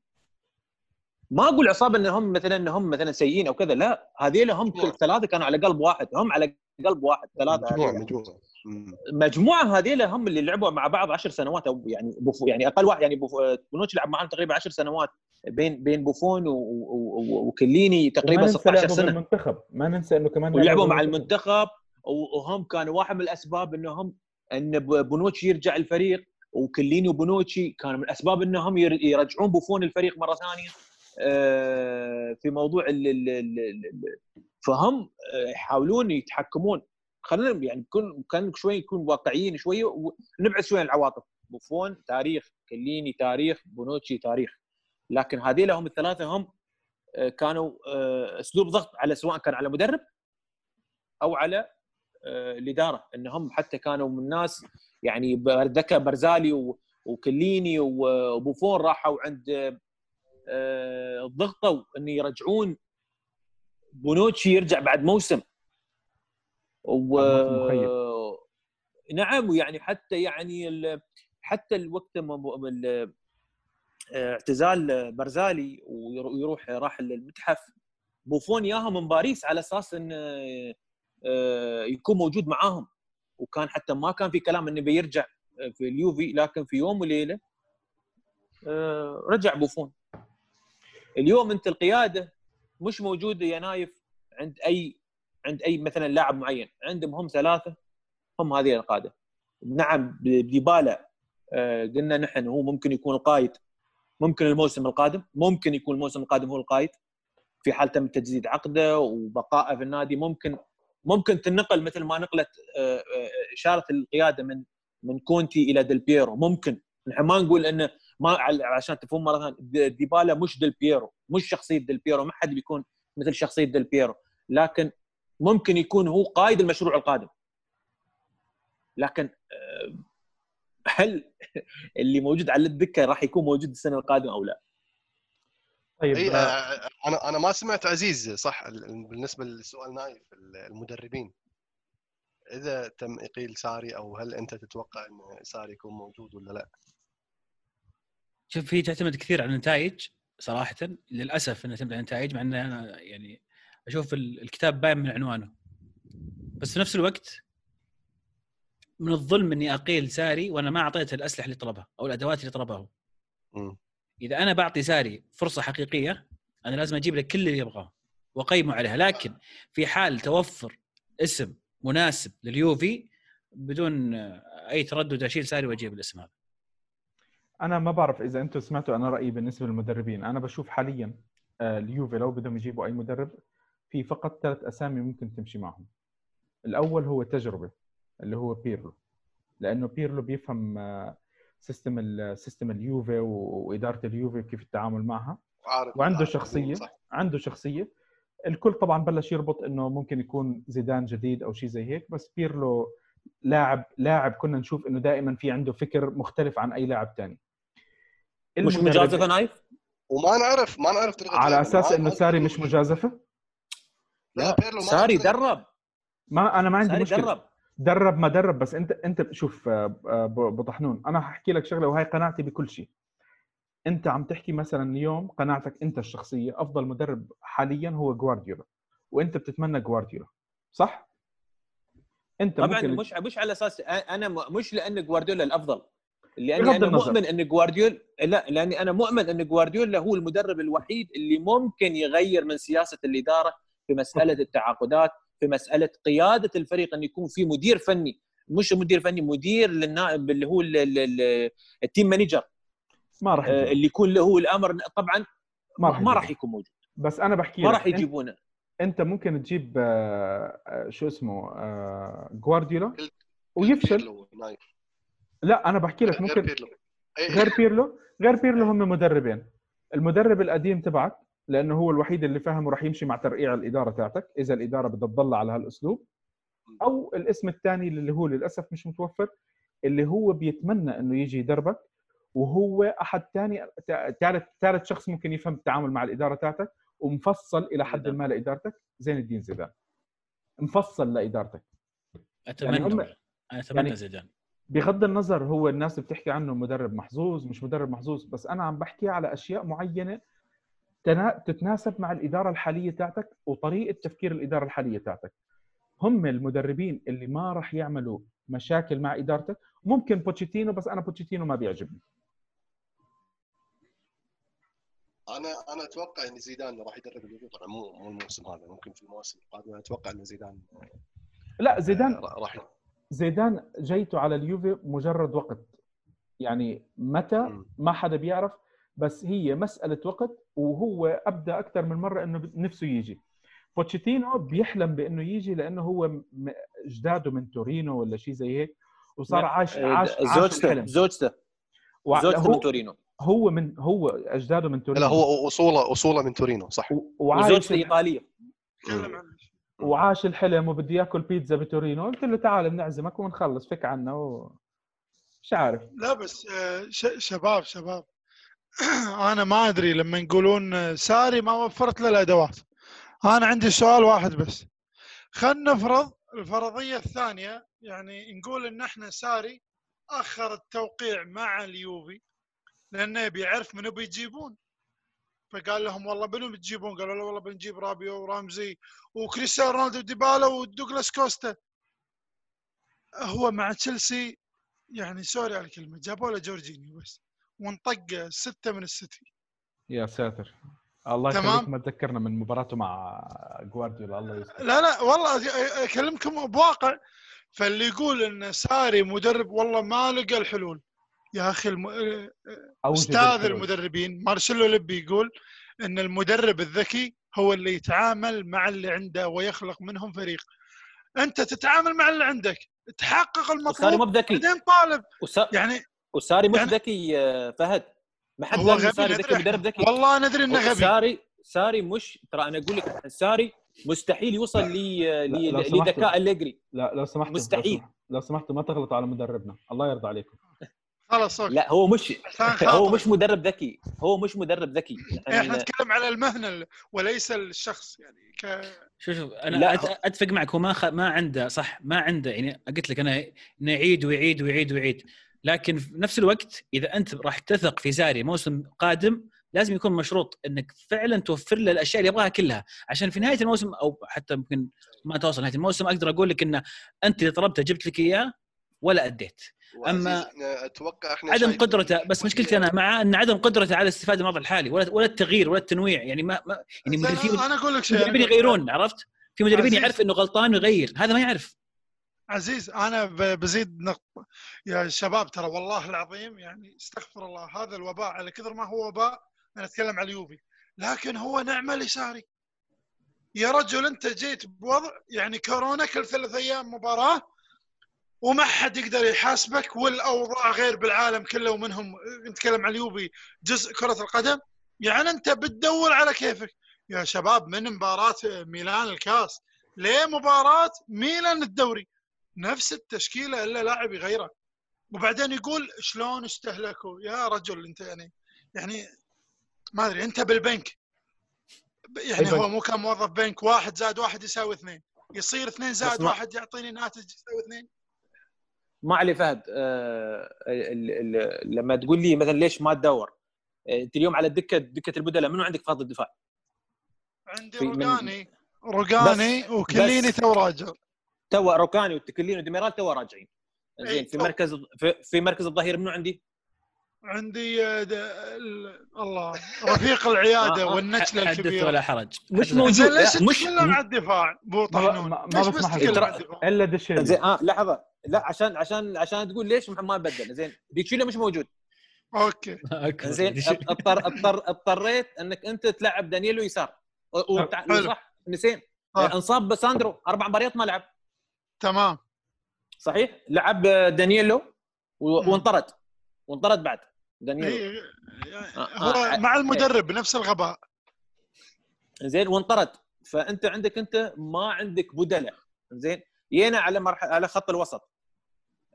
ما أقول عصابة انهم مثلا انهم مثلا سيئين أو كذا لا هذيلا هم. الثلاثه كانوا على قلب واحد هم على قلب واحد ثلاثة مجموعه هذيلا. مجموعة. مجموعة هذيلا هم اللي لعبوا مع بعض 10 سنوات أو يعني بوفو يعني أقل واحد يعني بوفو- بونوتشي لعب معهم تقريبا 10 سنوات بين بين بوفون وكليني تقريبا وما ننسى 16 لعبه سنة. بالمنتخب ما ننسى إنه كمان ولعبوا مع. المنتخب. وهم كانوا واحد من الأسباب إنهم إن بونوتشي يرجع الفريق وكليني وبونوتشي كانوا من الأسباب إنهم ير- يرجعون بوفون الفريق مرة ثانية. آه، في موضوع ال ال ال ال فهم آه، يحاولون يتحكمون. خلينا يعني نكون كان شوي نكون واقعيين شوي ونبعد شوي عن العواطف. بوفون تاريخ كيليني تاريخ بونوتشي تاريخ. لكن هذه لهم الثلاثة هم آه، كانوا آه، أسلوب ضغط على سواء كان على مدرب أو على آه، الإدارة إنهم حتى كانوا من الناس يعني ذكى بارزالي وكيليني وبوفون راحوا عند ضغطوا ان يرجعون بونوتشي يرجع بعد موسم و. نعم ويعني حتى يعني حتى الوقت اعتزال برزالي ويرو- ويروح راح المتحف بوفون ياهم من باريس على أساس انه آه، يكون موجود معاهم. وكان حتى ما كان في كلام إنه بيرجع في اليوفي لكن في يوم وليلة آه، رجع بوفون. اليوم أنت القيادة مش موجودة يا نايف عند أي عند أي مثلا لاعب معين. عندهم هم ثلاثة هم هذه القادة. نعم ديبالا آه، قلنا نحن هو ممكن يكون القائد. ممكن الموسم القادم ممكن يكون الموسم القادم هو القائد في حال تم تجديد عقده وبقائه في النادي. ممكن ممكن تنقل مثل ما نقلت آه، آه، إشارة القيادة من من كونتي إلى ديل بيرو. ممكن نحن ما نقول إنه ما عشان تفهم مرة ثانية دي- ديبالا مش ديل بيرو مش شخصية ديل بيرو ما حد بيكون مثل شخصية ديل بيرو. لكن ممكن يكون هو قائد المشروع القادم. لكن آه، هل اللي موجود على الدكة راح يكون موجود السنة القادمة أو لا؟ طيب اي آه، أنا أنا ما سمعت عزيز صح ال- بالنسبة لسؤال نايف ال- المدربين إذا تم إقيل ساري أو هل أنت تتوقع إن ساري يكون موجود ولا لا؟ شوف هي تعتمد كثير على النتائج صراحة للأسف إنها تعتمد على النتائج مع إن أنا يعني أشوف ال- الكتاب باين من عنوانه بس في نفس الوقت من الظلم إني أقيل ساري وأنا ما أعطيته الأسلحة اللي طلبها أو الأدوات اللي طلبها هو. إذا أنا بعطي ساري فرصة حقيقية أنا لازم أجيب له كل اللي يبغاه وأقيمه عليها. لكن في حال توفر اسم مناسب لليوفي بدون أي تردد أشيل ساري وأجيب الاسم هذا. أنا ما بعرف إذا أنتم سمعتوا أنا رأيي بالنسبة للمدربين. أنا بشوف حاليا آه، اليوفي لو بدهم يجيبوا أي مدرب في فقط ثلاث أسامي ممكن تمشي معهم. الأول هو تجربة. اللي هو بيرلو لأنه بيرلو بيفهم system ال- system اليوفي وإدارة اليوفي كيف التعامل معها عارف وعنده عارف. شخصية صح. عنده شخصية الكل طبعا بلش يربط إنه ممكن يكون زيدان جديد أو شيء زي هيك بس بيرلو لاعب لاعب كنا نشوف إنه دائما في عنده فكر مختلف عن أي لاعب ثاني مش مجازفة نايف؟ وما نعرف ما نعرف طريقة على. أساس إنه ساري مش مجازفة لا بيرلو ما ساري. درب ما أنا ما عندي ساري مشكلة درب درب ما درب بس انت انت شوف آه، آه، ب- ابو طحنون أنا هحكي لك شغلة وهي قناعتي بكل شيء. انت عم تحكي مثلا اليوم قناعتك انت الشخصية أفضل مدرب حاليا هو جوارديولا وانت بتتمنى جوارديولا صح؟ انت طبعا ممكن مش مش على أساس أنا مش لأن جوارديولا الأفضل لأني أنا النظر. مؤمن إن جوارديولا لا لأني أنا مؤمن إن جوارديولا هو المدرب الوحيد اللي ممكن يغير من سياسة الإدارة في مسألة التعاقدات في مسألة قيادة الفريق إن يكون في مدير فني. مش مدير فني مدير للنادي اللي هو ال- ال- ال- ال team manager ما راح آه،. اللي يكون له الأمر. طبعا ما راح ما راح. يكون موجود. بس أنا بحكي ما راح يجيبونه. أنت ممكن تجيب آه، آه، شو اسمه جوارديولا؟ ويفشل. لا أنا بحكي لك ممكن إيه. غير بيرلو. غير بيرلو هم مدربين. المدرب القديم تبعك لأنه هو الوحيد اللي فاهم وراح يمشي مع ترقيع الإدارة تاعتك إذا الإدارة بدها تضل على هالأسلوب. أو الاسم الثاني اللي هو للأسف مش متوفر اللي هو بيتمنى إنه يجي يدربك وهو أحد ثاني ثالث ثالث شخص ممكن يفهم التعامل مع الإدارة تاعتك ومفصل إلى حد زيدان. ما لإدارتك زين الدين زيدان. مفصل لإدارتك. أتمنى هم- أنا أتمنى يعني- زيدان. بغض النظر هو الناس بتحكي عنه مدرب محظوظ مش مدرب محظوظ بس أنا عم بحكي على أشياء معينة تتناسب مع الإدارة الحالية تاعتك وطريقة تفكير الإدارة الحالية تاعتك. هم المدربين اللي ما راح يعملوا مشاكل مع إدارتك. ممكن بوتشيتينو بس أنا بوتشيتينو ما بيعجبني. أنا أنا أتوقع إن زيدان راح يدرب اليوفي. طبعا مو مو الموسم هذا ممكن في المواسم القادمة. أتوقع إن زيدان لا زيدان آه، راح زيدان جيته على اليوفي مجرد وقت. يعني متى. ما حدا بيعرف. بس هي مسألة وقت وهو أبدى أكثر من مرة إنه نفسه يجي. بوتشيتينو بيحلم بإنه يجي لأنه هو أجداده من تورينو ولا شيء زي هيك وصار عاش عاش زوجته الحلم. زوجته وع- زوجته من هو, تورينو. هو من هو أجداده من تورينو. لا هو أصولة أصولة من تورينو صح. وزوجته إيطالية. وعاش الحلم وبده ياكل بيتزا بتورينو. قلت له تعال بنعزمك ونخلص فك عنا و... مش عارف. لا بس آه، ش- شباب شباب. أنا ما أدري لما يقولون آه، ساري ما وفرت له الأدوات. أنا عندي سؤال واحد بس. خلينا نفرض الفرضية الثانية. يعني نقول إن إحنا ساري أخر التوقيع مع اليوفي لأنه بيعرف منو بيجيبون. فقال لهم والله منو بتجيبون؟ قالوا له والله بنجيب رابيو ورامزي وكريستيانو رونالدو ديبالا ودوغلاس كوستا. هو مع تشيلسي يعني sorry على الكلمة جابوا له جورجينيو بس. وانطق ستة من السيتي. يا ساتر. الله تمام. يخليك ما تذكرنا من مباراته مع جوارديولا الله يستر لا لا والله أكلمكم بواقع. فاللي يقول إن ساري مدرب والله ما لقى الحلول. يا أخي الم... أستاذ. المدربين مارسيلو لبي يقول إن المدرب الذكي هو اللي يتعامل مع اللي عنده ويخلق منهم فريق. أنت تتعامل مع اللي عندك تحقق وساري المطلوب مو بذكي. بعدين طالب. وسا- يعني وساري مش يعني- ذكي فهد. ما حد هو غبي ساري ذكي. مدرب ذكي. والله ندري إنه غبي. ساري ساري مش ترى أنا أقول لك ساري مستحيل يوصل ل- لا، ل- لو سمحتوا. لذكاء أليجري. لا لو سمحتوا مستحيل. لو, سمح... لو سمحتوا ما تغلطوا على مدربنا. الله يرضى عليكم. خلاص okay. لا هو مش هو. مش مدرب ذكي. هو مش مدرب ذكي. إحنا يعني نتكلم على المهنة وليس الشخص يعني ك... شوف شوف أنا لا، أتفق معك. هو ما خ... ما عنده صح ما عنده يعني قلت لك أنا انه يعيد ويعيد ويعيد ويعيد. لكن في نفس الوقت إذا أنت راح تثق في ساري موسم قادم لازم يكون مشروط إنك فعلا توفر له الأشياء اللي يبغاها كلها. عشان في نهاية الموسم أو حتى ممكن ما توصل نهاية الموسم أقدر أقول لك إنه أنت اللي طلبته جبت لك إياه ولا أديت. إحنا أتوقع إحنا عدم قدرته بس مشكلتي أنا مع إن عدم قدرته على الاستفاده من الوضع الحالي ولا ولا التغيير ولا التنويع. يعني ما, ما يعني أنا أقول لك شيء. مدربين يغيرون عرفت؟ في مدربين. يعرف إنه غلطان ويغير هذا ما يعرف. عزيز أنا بزيد نقطه يا شباب ترى والله العظيم يعني استغفر الله هذا الوباء على كثر ما هو وباء أنا أتكلم على اليوفي. لكن هو نعمة لساري يا رجل أنت جيت بوضع يعني كورونا كل ثلاث أيام مباراة وما حد يقدر يحاسبك والأوضاع غير بالعالم كله ومنهم نتكلم على اليوفي جزء كرة القدم. يعني أنت بتدور على كيفك. يا شباب من مباراة ميلان الكاس ليه مباراة ميلان الدوري؟ نفس التشكيلة إلا لاعب يغيره وبعدين يقول شلون استهلكوا؟ يا رجل أنت يعني يعني ما أدري أنت بالبنك. يعني. هو مو كان موظف بنك واحد زائد واحد يساوي اثنين. يصير اثنين زائد واحد يعطيني ناتج يساوي اثنين؟ ما علي فهد آه، ال- ال- لما تقول لي مثلا ليش ما تدور؟ آه، أنت اليوم على الدكه دكة البدلاء منو عندك في خط الدفاع؟ عندي روجاني. بس- وكليني. تو راجع تو روكاني والتكلين وديميرال تو راجعين. زين إي، في. مركز في, في مركز الظهير منو عندي؟ عندي آه، الله رفيق العيادة آه، آه، والنجلة حدث الكبيرة. ولا حرج؟ مش موجود. زين ليش لا، مش- تتكلم عن الدفاع؟ بو ما- طحنون ما- بسمح إلا دشيلي زين آه لحظة. لا عشان عشان عشان تقول ليش ما بدل زين ديتشيلا مش موجود؟ okay. أكبر. زين اضطر اضطر اضطريت أنك أنت تلعب دانييلو يسار. و- وتع- حلو. صح؟ نسين آه. انصاب ساندرو أربع مباريات ما لعب. تمام. صحيح؟ لعب دانييلو. وانطرد. وانطرد بعد. دانييلو. إيه، آه، هو آه، مع المدرب نفس الغباء. زين وانطرد. فأنت عندك أنت ما عندك بدلاء زين جينا على مرحله على خط الوسط.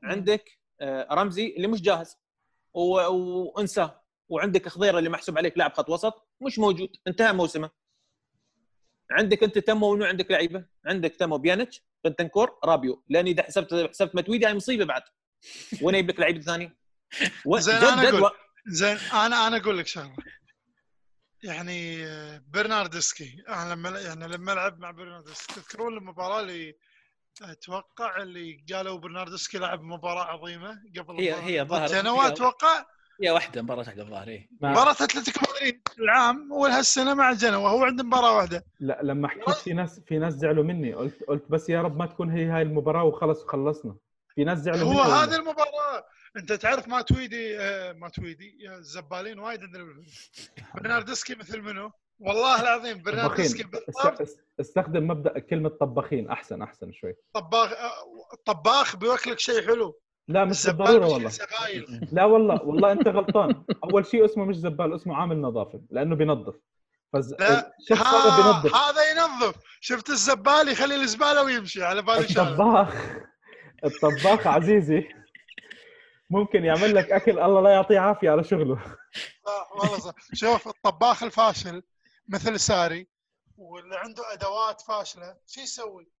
عندك آه، رمزي اللي مش جاهز. و- وانساه وعندك خضيرة اللي محسوب عليك لاعب خط وسط. مش موجود. انتهى موسمه. عندك أنت تمو منو عندك لعيبة. عندك تمو بيانيتش. بنتنكور رابيو لأني اذا حسبت حسبت ماتويدي هاي مصيبة بعد وين يجيب لك لعيبه ثانية؟ و- زين، جد أقول. و- زين أنا أنا أقول لك شغلة يعني آه، برناردسكي أنا لما يعني لما لعب مع برناردسكي تذكرون المباراة اللي أتوقع اللي قالوا برناردسكي لعب مباراة عظيمة قبل هي-. هي ظهر- جنوا أتوقع هي واحدة مباراة الظهر إيه. ما- مباراة أتلتيكو مدريد العام ولهالسنه مع جنوا هو عنده مباراة واحدة لا لما حكيت في ناس في ناس زعلوا مني قلت قلت بس يا رب ما تكون هي هاي المباراة وخلص خلصنا في ناس زعلوا هو. هذه المباراة أنت تعرف ما تويدي آه، ما تويدي الزبالين وايد عندنا. برناردسكي مثل منو؟ والله العظيم برناردسكي استخدم مبدأ كلمة طباخين أحسن أحسن شوي طباخ آه، طباخ بيوكلك شيء حلو لا مش بالضروره والله. سبايل لا والله والله أنت غلطان. أول شيء اسمه مش زبال اسمه عامل نظافة لأنه بينظف. فز... لا، هذا بينظف. هذا ينظف. شفت الزبال يخلي الزبالة ويمشي على بالي الطباخ الطباخ عزيزي ممكن يعمل لك أكل الله لا يعطيه عافية على شغله. صح والله صح. شوف الطباخ الفاشل مثل ساري واللي عنده أدوات فاشلة شو يسوي؟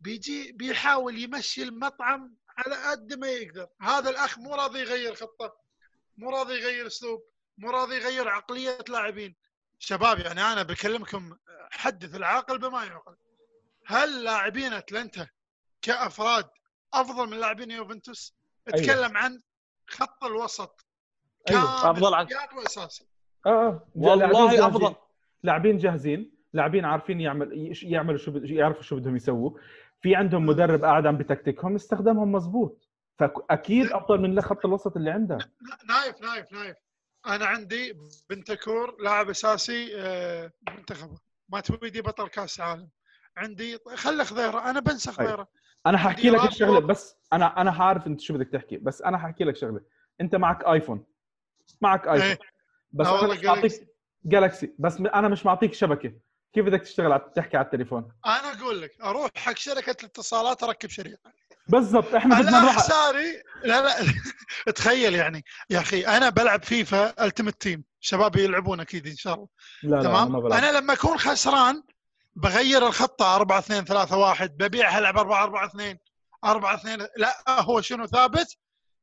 بيجي بيحاول يمشي المطعم على قد ما يقدر. هذا الأخ مو راضي يغير خطة مو راضي يغير أسلوب مو راضي يغير عقلية لاعبين. شباب يعني أنا بكلمكم حدث العاقل بما يعقل. هل لاعبين اتلانتا كأفراد أفضل من لاعبين يوفنتوس؟ أيوة. أتكلم عن خط الوسط. أيوة. كامل أفضل عن- وأساسي. آه آه. والله. أفضل. لاعبين جاهزين. لاعبين عارفين يعمل يش- يعملوا شو يعرفوا شو بدهم يسووا. في عندهم مدرب قاعد عم بتكتكهم استخدامهم مزبوط فأكيد أفضل من خط الوسط اللي عنده. نايف نايف نايف. أنا عندي بنتكور لاعب أساسي آه، منتخب ما تويدي بطل كأس عالم عندي خله خضيره أنا بنسى أيوة. خضيره. أنا حاحكي لك الشغلة. بس أنا أنا عارف أنت شو بدك تحكي بس أنا حاحكي لك شغلة. أنت معك آيفون. معك آيفون. إيه. بس أنا مش معطيك جالكسي بس أنا مش معطيك شبكة. كيف بدك تشتغل تحكي على التليفون؟ أنا أقول لك أروح حق شركة الاتصالات أركب شريحه بالضبط إحنا بدنا نروح حساري لا لا تخيل يعني يا أخي أنا بلعب فيفا ultimate team شباب يلعبون أكيد إن شاء الله. لا لا تمام؟ ما بلعب. أنا لما أكون خسران بغير الخطة 4 2 3 1 ببيعها ألعب 4 4 2 4 2 لا هو شنو ثابت؟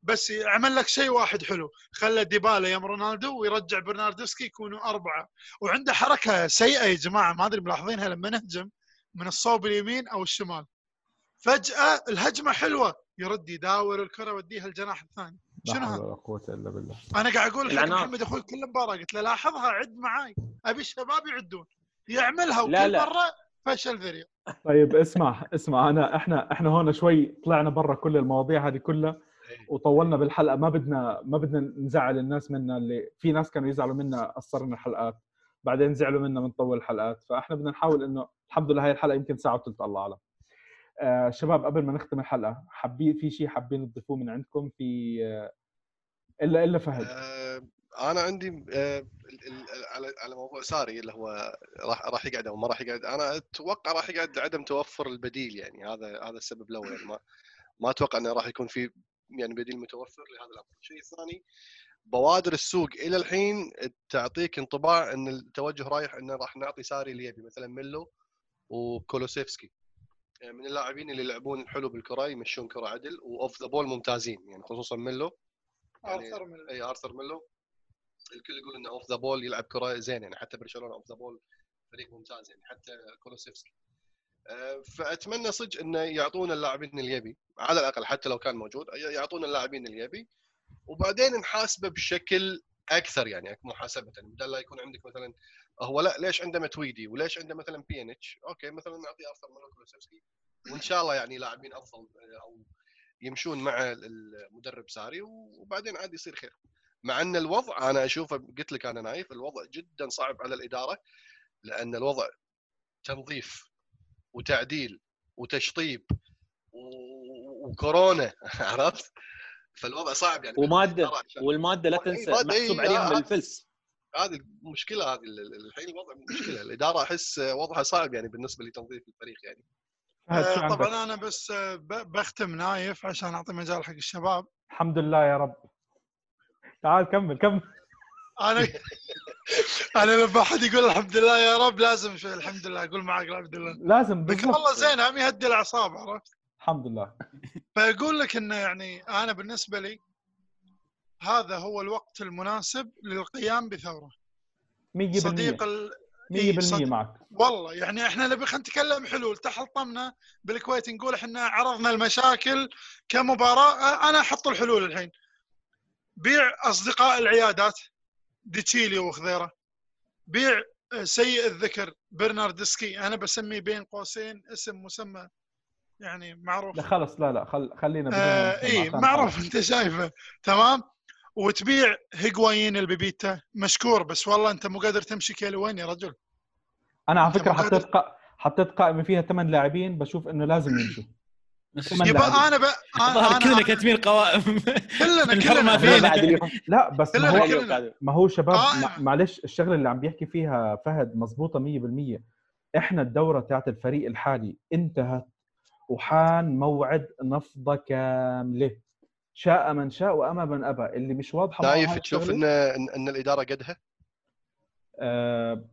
بس يعمل لك شيء واحد حلو خلى ديبالا يم رونالدو ويرجع برناردسكي يكونوا أربعة. وعنده حركة سيئة يا جماعة ما أدري ملاحظينها لما نهجم. من الصوب اليمين أو الشمال. فجأة الهجمة حلوة. يرد يداور الكرة وديها الجناح الثاني. لا شنو هذا؟ ولا قوة إلا بالله. أنا قاعد أقول حق. محمد أخوي كل مباراة. قلت له لاحظها عد معاي. أبي الشباب يعدون. يعملها وكل لا، لا. مرة فشل ذريع طيب اسمع اسمع. أنا إحنا إحنا هون شوي طلعنا برا كل المواضيع هذه كلها وطولنا بالحلقة. ما بدنا ما بدنا نزعل الناس منا اللي في ناس كانوا يزعلوا منا قصرنا الحلقات بعدين زعلوا منا بنطول الحلقات. فاحنا بدنا نحاول إنه الحمد لله هاي الحلقة يمكن ساعة وثلث الله أعلم. آه شباب قبل ما نختم الحلقة حابين في شيء حابين تضيفوه من عندكم؟ في آه الا إلا فهد. آه، أنا عندي آه، على على موضوع ساري اللي هو راح راح يقعد أو ما راح يقعد. أنا أتوقع راح يقعد عدم توفر البديل يعني. هذا هذا السبب الأول. يعني ما ما أتوقع إنه راح يكون في يعني بديل متوفر لهذا الأمر. الشيء الثاني بوادر السوق إلى الحين تعطيك انطباع إن التوجه رايح إنه راح نعطي ساري اللي يبي مثلا ميلو وكولوسيفسكي. يعني من اللاعبين اللي يلعبون حلو بالكرة يمشون كرة عدل و off the ball ممتازين يعني خصوصا ميلو. يعني أرثر من إي أرثر ميلو. الكل يقول إنه off the ball يلعب كرة زين يعني حتى برشلونة off the ball فريق ممتاز يعني حتى كولوسيفسكي. آه، فأتمنى صدق إنه يعطونا اللاعبين اللي يبي على الأقل حتى لو كان موجود يعطونا اللاعبين اللي يبي وبعدين نحاسبه بشكل أكثر يعني محاسبة. بدل لا يكون عندك مثلا هو لا ليش عنده ماتويدي؟ وليش عنده مثلا بيانيتش okay مثلا نعطي ارثر ميلو كولوسيفسكي وإن شاء الله يعني لاعبين أفضل آه، أو يمشون مع المدرب ساري وبعدين عاد يصير خير. مع أن الوضع أنا أشوفه قلت لك أنا نايف الوضع جدا صعب على الإدارة لأن الوضع تنظيف وتعديل وتشطيب وكورونا عرفت؟ فالوضع صعب يعني ومادة والمادة لا تنسى محسوب عليهم آه. الفلس هذه المشكلة هذه ال- ال- الحين الوضع مشكلة. الإدارة أحس وضعها صعب يعني بالنسبة لتنظيف الفريق يعني. آه،؟ طبعا أنا بس آه، ب- بختم نايف عشان أعطي مجال حق الشباب. الحمد لله يا رب. تعال كمل كمل. أنا أنا لما احد يقول الحمد لله يا رب لازم شوي الحمد لله. أقول معك الحمد لله لازم ذكر بالضبط. الله زين هم يهدي الأعصاب عرفت؟ الحمد لله. فاقول لك إنه يعني أنا بالنسبة لي هذا هو الوقت المناسب للقيام بثورة. 100% صديق ال... 100% إي، صدق. معك. والله يعني إحنا نبي خلينا نتكلم حلول. تحلطمنا بالكويت نقول إحنا عرضنا المشاكل كمباراة. أنا أحط الحلول الحين. بيع أصدقاء العيادات ديتشيلي وخضيره بيع آه، سيء الذكر برناردسكي. أنا بسميه بين قوسين اسم مسمى يعني معروف. لا خلص لا لا خل خلينا بدون آه اي معروف. أنت شايفه. تمام؟ وتبيع هيغوايين البيبيتا. مشكور بس والله أنت مو قادر تمشي كيلو. وين يا رجل؟ أنا على فكرة حطيت قا... حطيت قائمة فيها ثمان لاعبين بشوف إنه لازم يمشوا. ثمان يبقى لاعبين. أنا ب... الظاهر أنا كلنا أنا كاتبين قوائم. كلنا كلنا. فينا. لا بس ما كلنا هو كلنا. ما هو شباب قائمة. مع- معلش الشغلة اللي عم بيحكي فيها فهد مزبوطه 100% إحنا الدورة تاعت الفريق الحالي انتهت. وحان موعد نفضه كامله شاء من شاء وامى من أبى. اللي مش واضحة هاي تشوف ان ان إن الإدارة قدها؟ آه،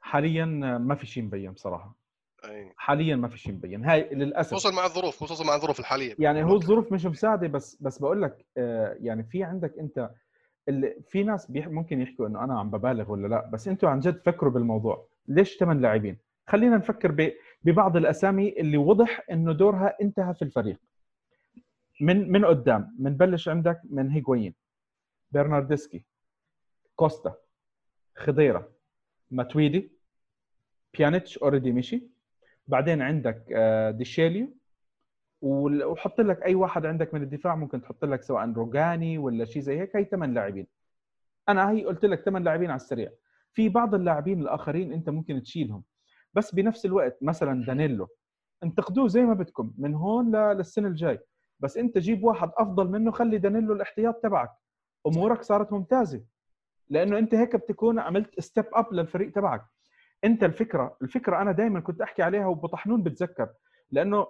حاليا ما في شيء مبين بصراحه أي. حاليا ما في شيء مبين. هاي للأسف. خصوصا مع الظروف خصوصا مع الظروف الحالية. يعني هو الظروف مش مساعدة بس بس بقول لك آه، يعني في عندك أنت اللي في ناس بيح ممكن يحكوا إنه أنا عم ببالغ ولا لا بس أنتوا عن جد فكروا بالموضوع. ليش ثمان لاعبين؟ خلينا نفكر ب- ببعض الأسامي اللي وضح إنه دورها انتهى في الفريق. من من قدام بنبلش عندك من هيغوين برناردسكي كوستا خضيرة ماتويدي بيانيتش already مشي بعدين عندك آه، ديشيليو وحط لك أي واحد عندك من الدفاع ممكن تحط لك سواء روجاني ولا شيء زي هيك هي ثمان لاعبين. أنا هي قلت لك ثمان لاعبين على السريع. في بعض اللاعبين الآخرين أنت ممكن تشيلهم. بس بنفس الوقت مثلا دانيلو انتقدوه زي ما بدكم من هون للسنة الجاي. بس انت جيب واحد أفضل منه خلي دانيلو الاحتياط تبعك. أمورك صارت ممتازة. لأنه انت هيك بتكون عملت step up للفريق تبعك. انت الفكرة الفكرة أنا دائما كنت أحكي عليها وبو طحنون بتذكر. لأنه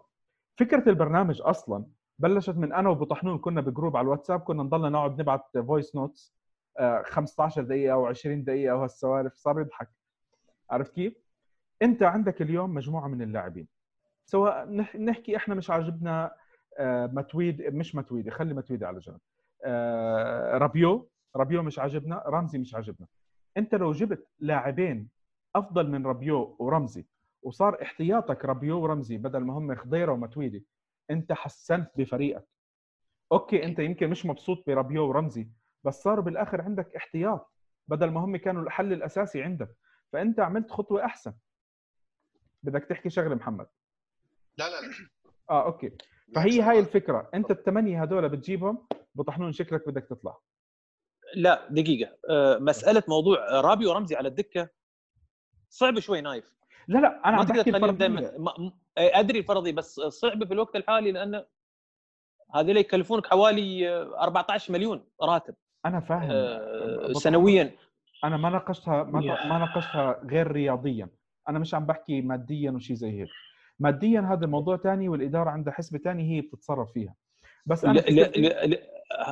فكرة البرنامج أصلا بلشت من أنا وبو طحنون كنا ب group على الواتساب كنا نضلنا نقعد نبعت voice notes 15 دقيقة أو 20 دقيقة وهالسوالف صار يضحك. عرفت كيف؟ انت عندك اليوم مجموعة من اللاعبين. سواء نح- نحكي إحنا مش عاجبنا آه، متويدي مش متويدي خلي متويدي على جنب. آه، رابيو رابيو مش عاجبنا رمزي مش عاجبنا. انت لو جبت لاعبين افضل من رابيو ورمزي وصار احتياطك رابيو ورمزي بدل ما هم خضيرة ومتويدي انت حسنت بفريقك. أوكي انت يمكن مش مبسوط برابيو ورمزي بس صار بالآخر عندك احتياط بدل ما هم كانوا الحل الأساسي عندك. فأنت عملت خطوة أحسن. بدك تحكي شغلة محمد. لا لا لا. آه أوكي. فهي هاي الفكرة. أنت الثمانيه هدول بتجيبهم بو طحنون شكلك بدك تطلع. لا دقيقة. آه، مسألة موضوع رابيو ورمزي على الدكة. صعب شوي نايف. لا لا أنا ما عم تقدر بحكي تخليهم. دائما أدري الفرضي بس صعب في الوقت الحالي لأن هذول يكلفونك حوالي آه، 14 مليون راتب. أنا فاهم. آه،. سنويا. أنا ما ناقشتها. ما ناقشتها غير رياضيا. أنا مش عم بحكي ماديا وشيء زي هيك. ماديا هذا موضوع ثاني والإدارة عندها حسبة ثانية هي بتتصرف فيها. بس أنا لا لا لا لا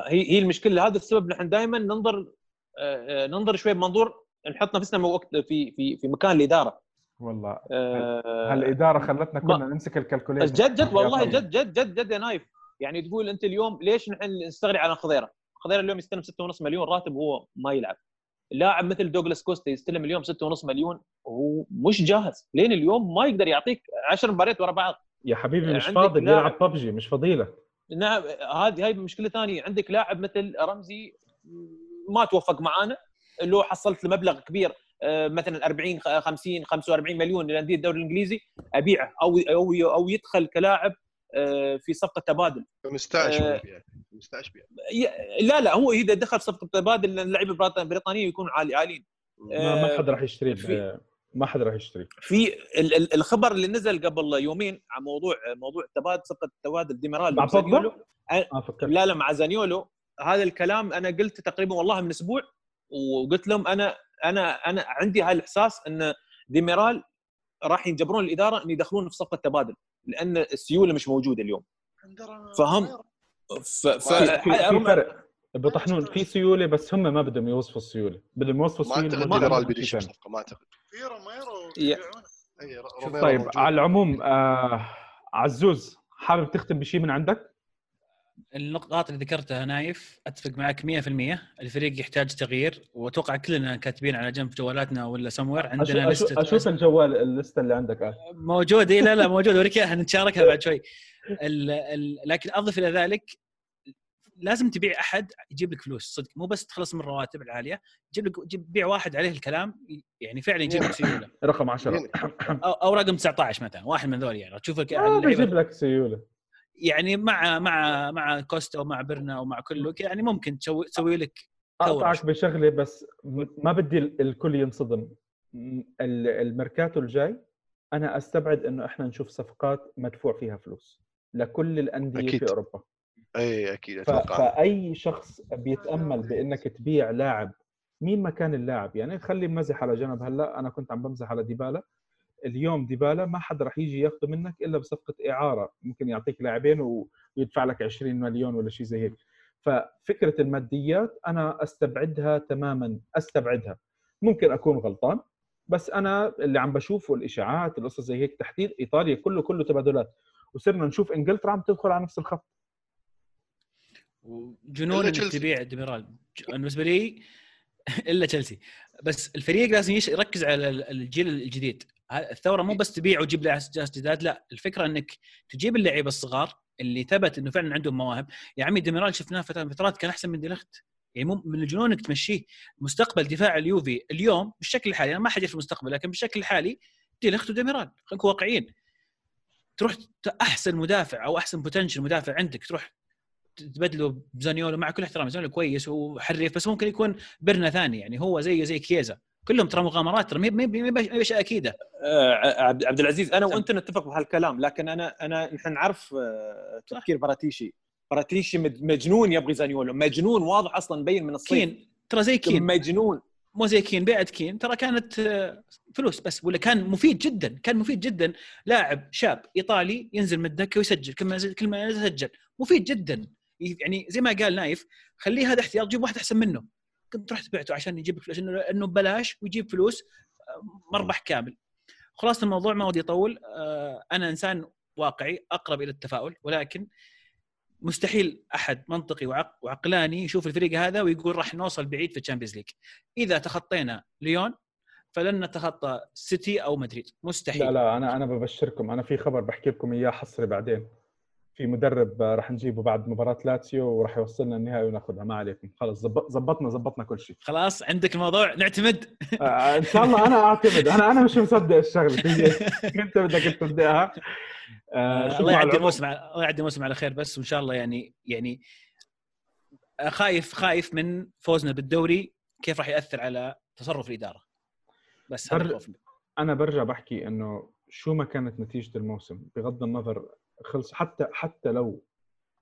هي هي المشكلة لهذا السبب نحن دائما ننظر آه، آه، ننظر شوي بمنظور نحط نفسنا وقت في في في مكان الإدارة. والله. آه، هالإدارة خلتنا كنا نمسك ال calculator. جد جد والله. جد جد جد جد يا نايف. يعني تقول أنت اليوم ليش نحن نستغني عن خضيره؟ خضيره اليوم يستلم 6.5 مليون راتب وهو ما يلعب. لاعب مثل دوغلاس كوستا يستلم اليوم 6.5 مليون وهو مش جاهز. لين اليوم ما يقدر يعطيك 10 مباريات ورا بعض. يا حبيبي مش فاضي بيلعب ببجي مش فضيلة. نعم هذه هاي مشكلة ثانية. عندك لاعب مثل رمزي ما توفق معانا. هو حصلت له مبلغ كبير آه، مثلا 40 خ- 50 45 مليون لانديه الدوري الإنجليزي أبيعه أو أو أو يدخل كلاعب في صفقة تبادل. 15 آه، بيع 15 بيع ي- لا لا هو إذا دخل صفقة تبادل اللعيبه البريط- البريطانيه يكونوا عالي عاليين ما, ما آه، حد راح يشتري في- ما حد راح يشتري. في ال- ال- الخبر اللي نزل قبل يومين عن موضوع موضوع تبادل صفقة تبادل ديميرال مع. بوجبا؟ آه فكرت. لا لا مع زانيولو. هذا الكلام أنا قلت تقريبا والله من أسبوع وقلت لهم أنا أنا أنا عندي هاي الاحساس ان ديميرال راح ينجبرون الإدارة إن يدخلون في صفقة تبادل. لأن السيولة مش موجودة اليوم فهم. ف... ف... في, في, في هم- فرق بطحنون في سيولة بس هم ما بدهم يوصفوا السيولة بدهم يوصفوا السيولة أعتقد ما. بصفقه ما أعتقد في روميرو طيب. على العموم آه عزوز حابب تختم بشيء من عندك؟ النقاط اللي ذكرتها نايف أتفق معك 100% الفريق يحتاج تغيير وأتوقع كلنا كاتبين على جنب جوالاتنا ولا سموير عندنا أشوف, لستة أشوف الجوال اللستة اللي عندك آه. موجوده إيه، لا لا موجوده أوريك إياها نتشاركها بعد شوي. ال ال لكن أضف إلى ذلك لازم تبيع أحد يجيب لك فلوس صدق مو بس تخلص من الرواتب العالية جيب لك جيب بيع واحد عليه الكلام يعني فعلا يجيب لك سيولة. رقم 10 يعني أو, أو رقم 19 مثلا واحد من ذول يعني تشوف لك آه بجيب لك سيولة. يعني مع مع مع كوستا ومع برنا ومع كله يعني ممكن تسوي تسوي لك أقطعك بشغلة بس ما بدي ال- الكل ينصدم. الميركاتو الجاي أنا أستبعد إنه إحنا نشوف صفقات مدفوع فيها فلوس لكل الأندية أكيد. في أوروبا. إي أكيد. أتوقع. فأي شخص بيتأمل بإنك تبيع لاعب مين مكان اللاعب؟ يعني خلي المزح على جنب. هلأ أنا كنت عم بمزح على ديبالا. اليوم ديبالا ما حد راح يجي ياخذه منك إلا بصفقة إعارة. ممكن يعطيك لاعبين ويدفع لك 20 مليون ولا شيء زي هيك. ففكرة الماديات أنا أستبعدها تماما أستبعدها. ممكن أكون غلطان بس أنا اللي عم بشوفه الاشاعات القصص زي هيك تحديد إيطاليا كله كله تبادلات. وصرنا نشوف إنجلترا عم تدخل على نفس الخط. وجنون إلا انك. تبيع ديميرال. بالنسبة لي إلا تشيلسي. بس الفريق لازم يش- يركز على ال- الجيل الجديد. الثورة مو بس تبيع وتجيب ناس جداد لا الفكرة إنك تجيب اللعيبه الصغار اللي ثبت إنه فعلا عندهم مواهب. يا عمي ديميرال شفناه فترات فترات كان أحسن من ديلخت يعني مو من الجنون انك تمشيه. مستقبل دفاع اليوفي اليوم بالشكل الحالي أنا ما حد في المستقبل لكن بالشكل الحالي ديلخت وديميرال. خلينا نكون واقعيين. تروح أحسن مدافع أو أحسن potential مدافع عندك تروح تبدله بزانيولو مع كل احترام زانيولو كويس وحريف بس ممكن يكون برنا ثاني يعني هو زيه زي كيزا كلهم ترى مغامرات ترى ما اشياء أكيدة. آه، عبد العزيز أنا سم. وأنت نتفق بهالكلام لكن أنا أنا نحن نعرف آه، تفكير براتيشي براتيشي مج- مجنون يبغي زانيولو مجنون واضح أصلا مبين من الصيف. كين ترى زي كين. مجنون. مو زي كين بيعت كين. ترى كانت آه، فلوس بس ولا كان مفيد جدا كان مفيد جدا. لاعب شاب إيطالي ينزل من الدكة ويسجل. كل ما ينزل كل ما يسجل مفيد جدا. يعني زي ما قال نايف خليه هذا احتياط جيب واحد أحسن منه. كنت رحت بعته عشان يجيب فلوس انه ببلاش ويجيب فلوس آه، مربح كامل. خلاصة الموضوع ما ودي يطول آه، أنا إنسان واقعي أقرب إلى التفاؤل ولكن مستحيل أحد منطقي وعق- وعقلاني يشوف الفريق هذا ويقول راح نوصل بعيد في ال Champions League. إذا تخطينا ليون فلن نتخطى سيتي أو مدريد. مستحيل. لا لا أنا أنا ببشركم أنا في خبر بحكي لكم إياه حصري بعدين. في مدرب آه، راح نجيبه بعد مباراة لاتسيو وراح يوصلنا النهائي وناخذها. ما عليكم. خلص زب- زبطنا زبطنا كل شيء. خلاص عندك الموضوع. نعتمد. آه، إن شاء الله أنا أعتمد. أنا أنا مش مصدق الشغلة. انت بدك تصدقها. آه، شوفوا الله يعدي الموسم الله يعدي الموسم على خير. بس وان شاء الله يعني يعني خايف خايف من فوزنا بالدوري. كيف راح يأثر على تصرف الإدارة؟ بس هذا بر- أنا برجع بحكي إنه شو ما كانت نتيجة الموسم بغض النظر خلص. حتى حتى لو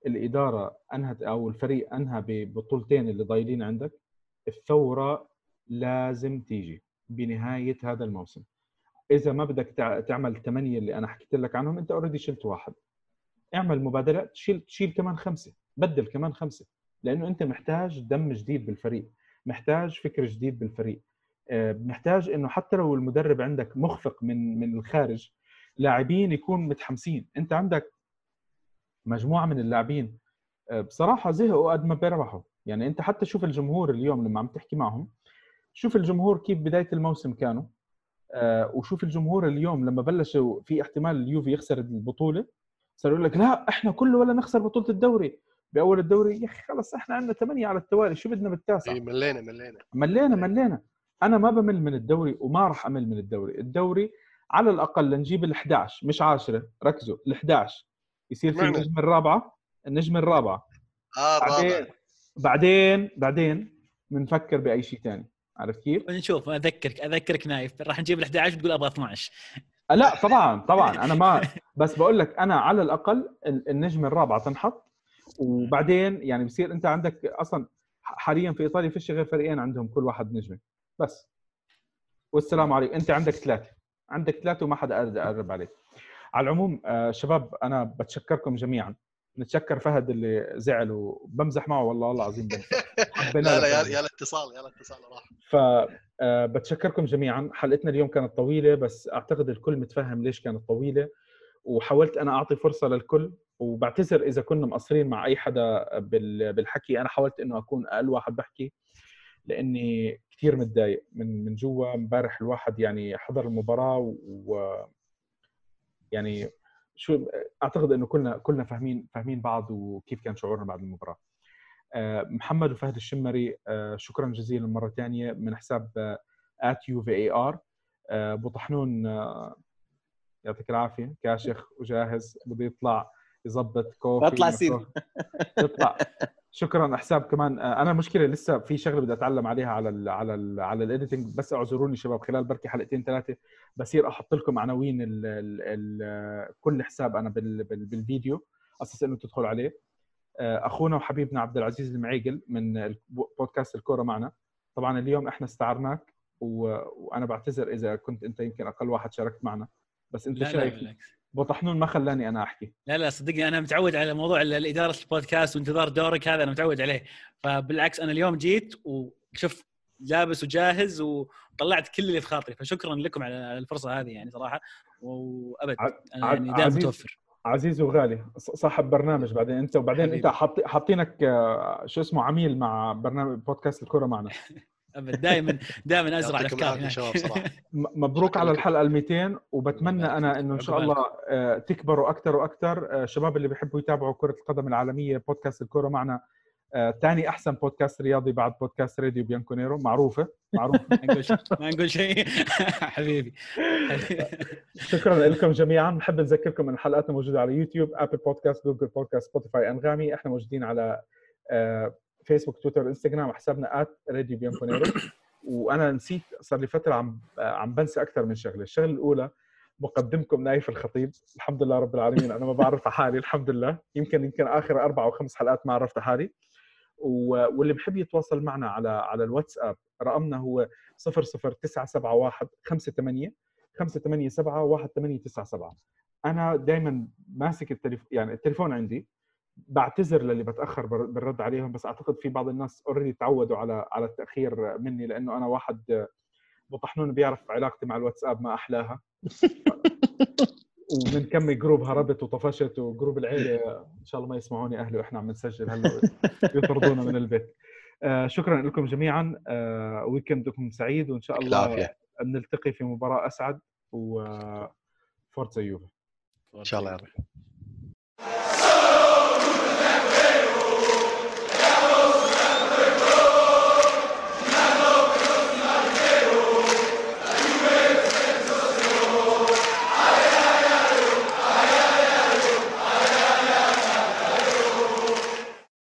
الإدارة أنهت أو الفريق أنهى ببطولتين اللي ضايلين عندك الثورة لازم تيجي بنهاية هذا الموسم. إذا ما بدك تع- تعمل ثمانيه اللي أنا حكيت لك عنهم أنت اوريدي شلت واحد. اعمل مبادرات شيل شيل كمان خمسة. بدل كمان خمسة. لأنه أنت محتاج دم جديد بالفريق. محتاج فكر جديد بالفريق. آه، محتاج إنه حتى لو المدرب عندك مخفق من من الخارج لاعبين يكون متحمسين. انت عندك مجموعة من اللاعبين. آه، بصراحة زهقوا قد ما بيربحوا يعني انت حتى شوف الجمهور اليوم لما عم تحكي معهم شوف الجمهور كيف بداية الموسم كانوا. آه، وشوف الجمهور اليوم لما بلشوا في احتمال اليوفي يخسر البطولة صار يقول لك لا إحنا كله ولا نخسر بطولة الدوري. بأول الدوري يا أخي خلص إحنا عندنا ثمانية على التوالي شو بدنا بالتاسع؟ اي ملينا ملينا. ملينا ملينا. أنا ما بمل من الدوري وما راح أمل من الدوري. الدوري على الأقل لنجيب ال 11 مش 10 ركزوا ال 11 يصير في. النجمه الرابعة النجمه الرابعة. آه بعدين الرابع بعدين بعدين بنفكر بأي شيء ثاني عرفت كيف؟ نشوف أذكرك أذكرك نايف. راح نجيب ال 11 بتقول أبغى 12 آه، لا طبعا طبعا. أنا ما بس بقول لك أنا على الأقل ال- النجمه الرابعة تنحط. وبعدين يعني بصير أنت عندك أصلا حاليا في إيطاليا فيش غير فريقين عندهم كل واحد نجمة. بس. والسلام عليكم. أنت عندك ثلاثة. عندك ثلاثة وما حدا قادر يقرب عليك. على العموم آه، شباب أنا بتشكركم جميعا. نتشكر فهد اللي زعل وبمزح معه والله العظيم بمزح حبينا لا لا يا الاتصال يا الاتصال راح. ف آه، بتشكركم جميعا. حلقتنا اليوم كانت طويلة بس أعتقد الكل متفهم ليش كانت طويلة. وحاولت أنا أعطي فرصة للكل وبعتذر إذا كنا مقصرين مع أي حدا بال- بالحكي. أنا حاولت إنه أكون أقل واحد بحكي. لأني كثير متضايق من من جوا امبارح الواحد يعني حضر المباراة و يعني شو أعتقد إنه كلنا كلنا فاهمين فاهمين بعض وكيف كان شعورنا بعد المباراة آه، محمد وفهد الشمري آه، شكرا جزيلا مرة ثانية من حساب @ U V A R أبو طحنون آه، يعطيك العافية كاشخ وجاهز بده يطلع يظبط كوفي اطلع سيدي. مكروه. شكرا. حساب كمان آه، أنا المشكلة لسه في شغلة بدي أتعلم عليها على ال على ال على ال editing بس اعذروني شباب خلال بركي حلقتين ثلاثة بصير أحط لكم عناوين ال ال ال كل حساب أنا بال بال بالفيديو أساس إنه تدخل عليه. آه، أخونا وحبيبنا عبد العزيز المعيقل من بودكاست الكورة معنا. طبعا اليوم إحنا استعرناك و... وأنا بعتذر إذا كنت أنت يمكن أقل واحد شاركت معنا. بس أنت شايف بالعكس ابو طحنون ما خلاني أنا أحكي. لا لا صدقني أنا متعود على موضوع إدارة البودكاست وانتظار دورك هذا أنا متعود عليه. فبالعكس أنا اليوم جيت وشوف لابس وجاهز وطلعت كل اللي في خاطري. فشكرا لكم على الفرصة هذه يعني صراحة. وأبد أنا يعني دائما عزيز. متوفر. عزيز وغالي صاحب برنامج بعدين أنت وبعدين حبيبي. انت حاطي- حاطينك آه، شو اسمه عميل مع برنامج بودكاست الكورة معنا. أبد. دائما دائما أزرع الأفكار شباب صراحة. مبروك على. الحلقة ال 200 وبتمنى أنا إنه إن. شاء الله آه، تكبروا أكثر وأكثر. شباب اللي بيحبوا يتابعوا كرة القدم العالمية بودكاست الكورة معنا ثاني أحسن بودكاست رياضي بعد بودكاست راديو بيانكونيرو. معروفة معروفة. ما نقول شيء ما نقول شيء. حبيبي. شكرا لكم جميعا. بنحب نذكركم إن حلقاتنا موجودة على يوتيوب آبل بودكاست جوجل بودكاست سبوتيفاي أنغامي. إحنا موجودين على آه، فيسبوك تويتر انستغرام حسابنا راديو بيانكونيرو وأنا نسيت صار لي فترة عم عم بنسى أكثر من شغلة. الشغلة الأولى مقدمكم نايف الخطيب. الحمد لله رب العالمين أنا ما بعرف حالي الحمد لله. يمكن يمكن آخر أربع أو خمس حلقات ما عرفت حالي. واللي بحب يتواصل معنا على على الواتساب رقمنا هو 00971 58 587 1897 أنا دائما ماسك التليفون يعني التليفون عندي. بعتذر للي بتأخر بالرد عليهم بس أعتقد في بعض الناس already تعودوا على على التأخير مني لأنه أنا واحد بطحنون بيعرف علاقتي مع الواتساب ما أحلاها. ومن كم group هربت وطفشت و group العيلة إن شاء الله ما يسمعوني أهلي وإحنا عم نسجل هلا يطردونا من البيت. آه شكرا لكم جميعا. آه ويكندكم سعيد وإن شاء الله نلتقي في مباراة أسعد وفورتزا يوفي إن شاء الله يا رب.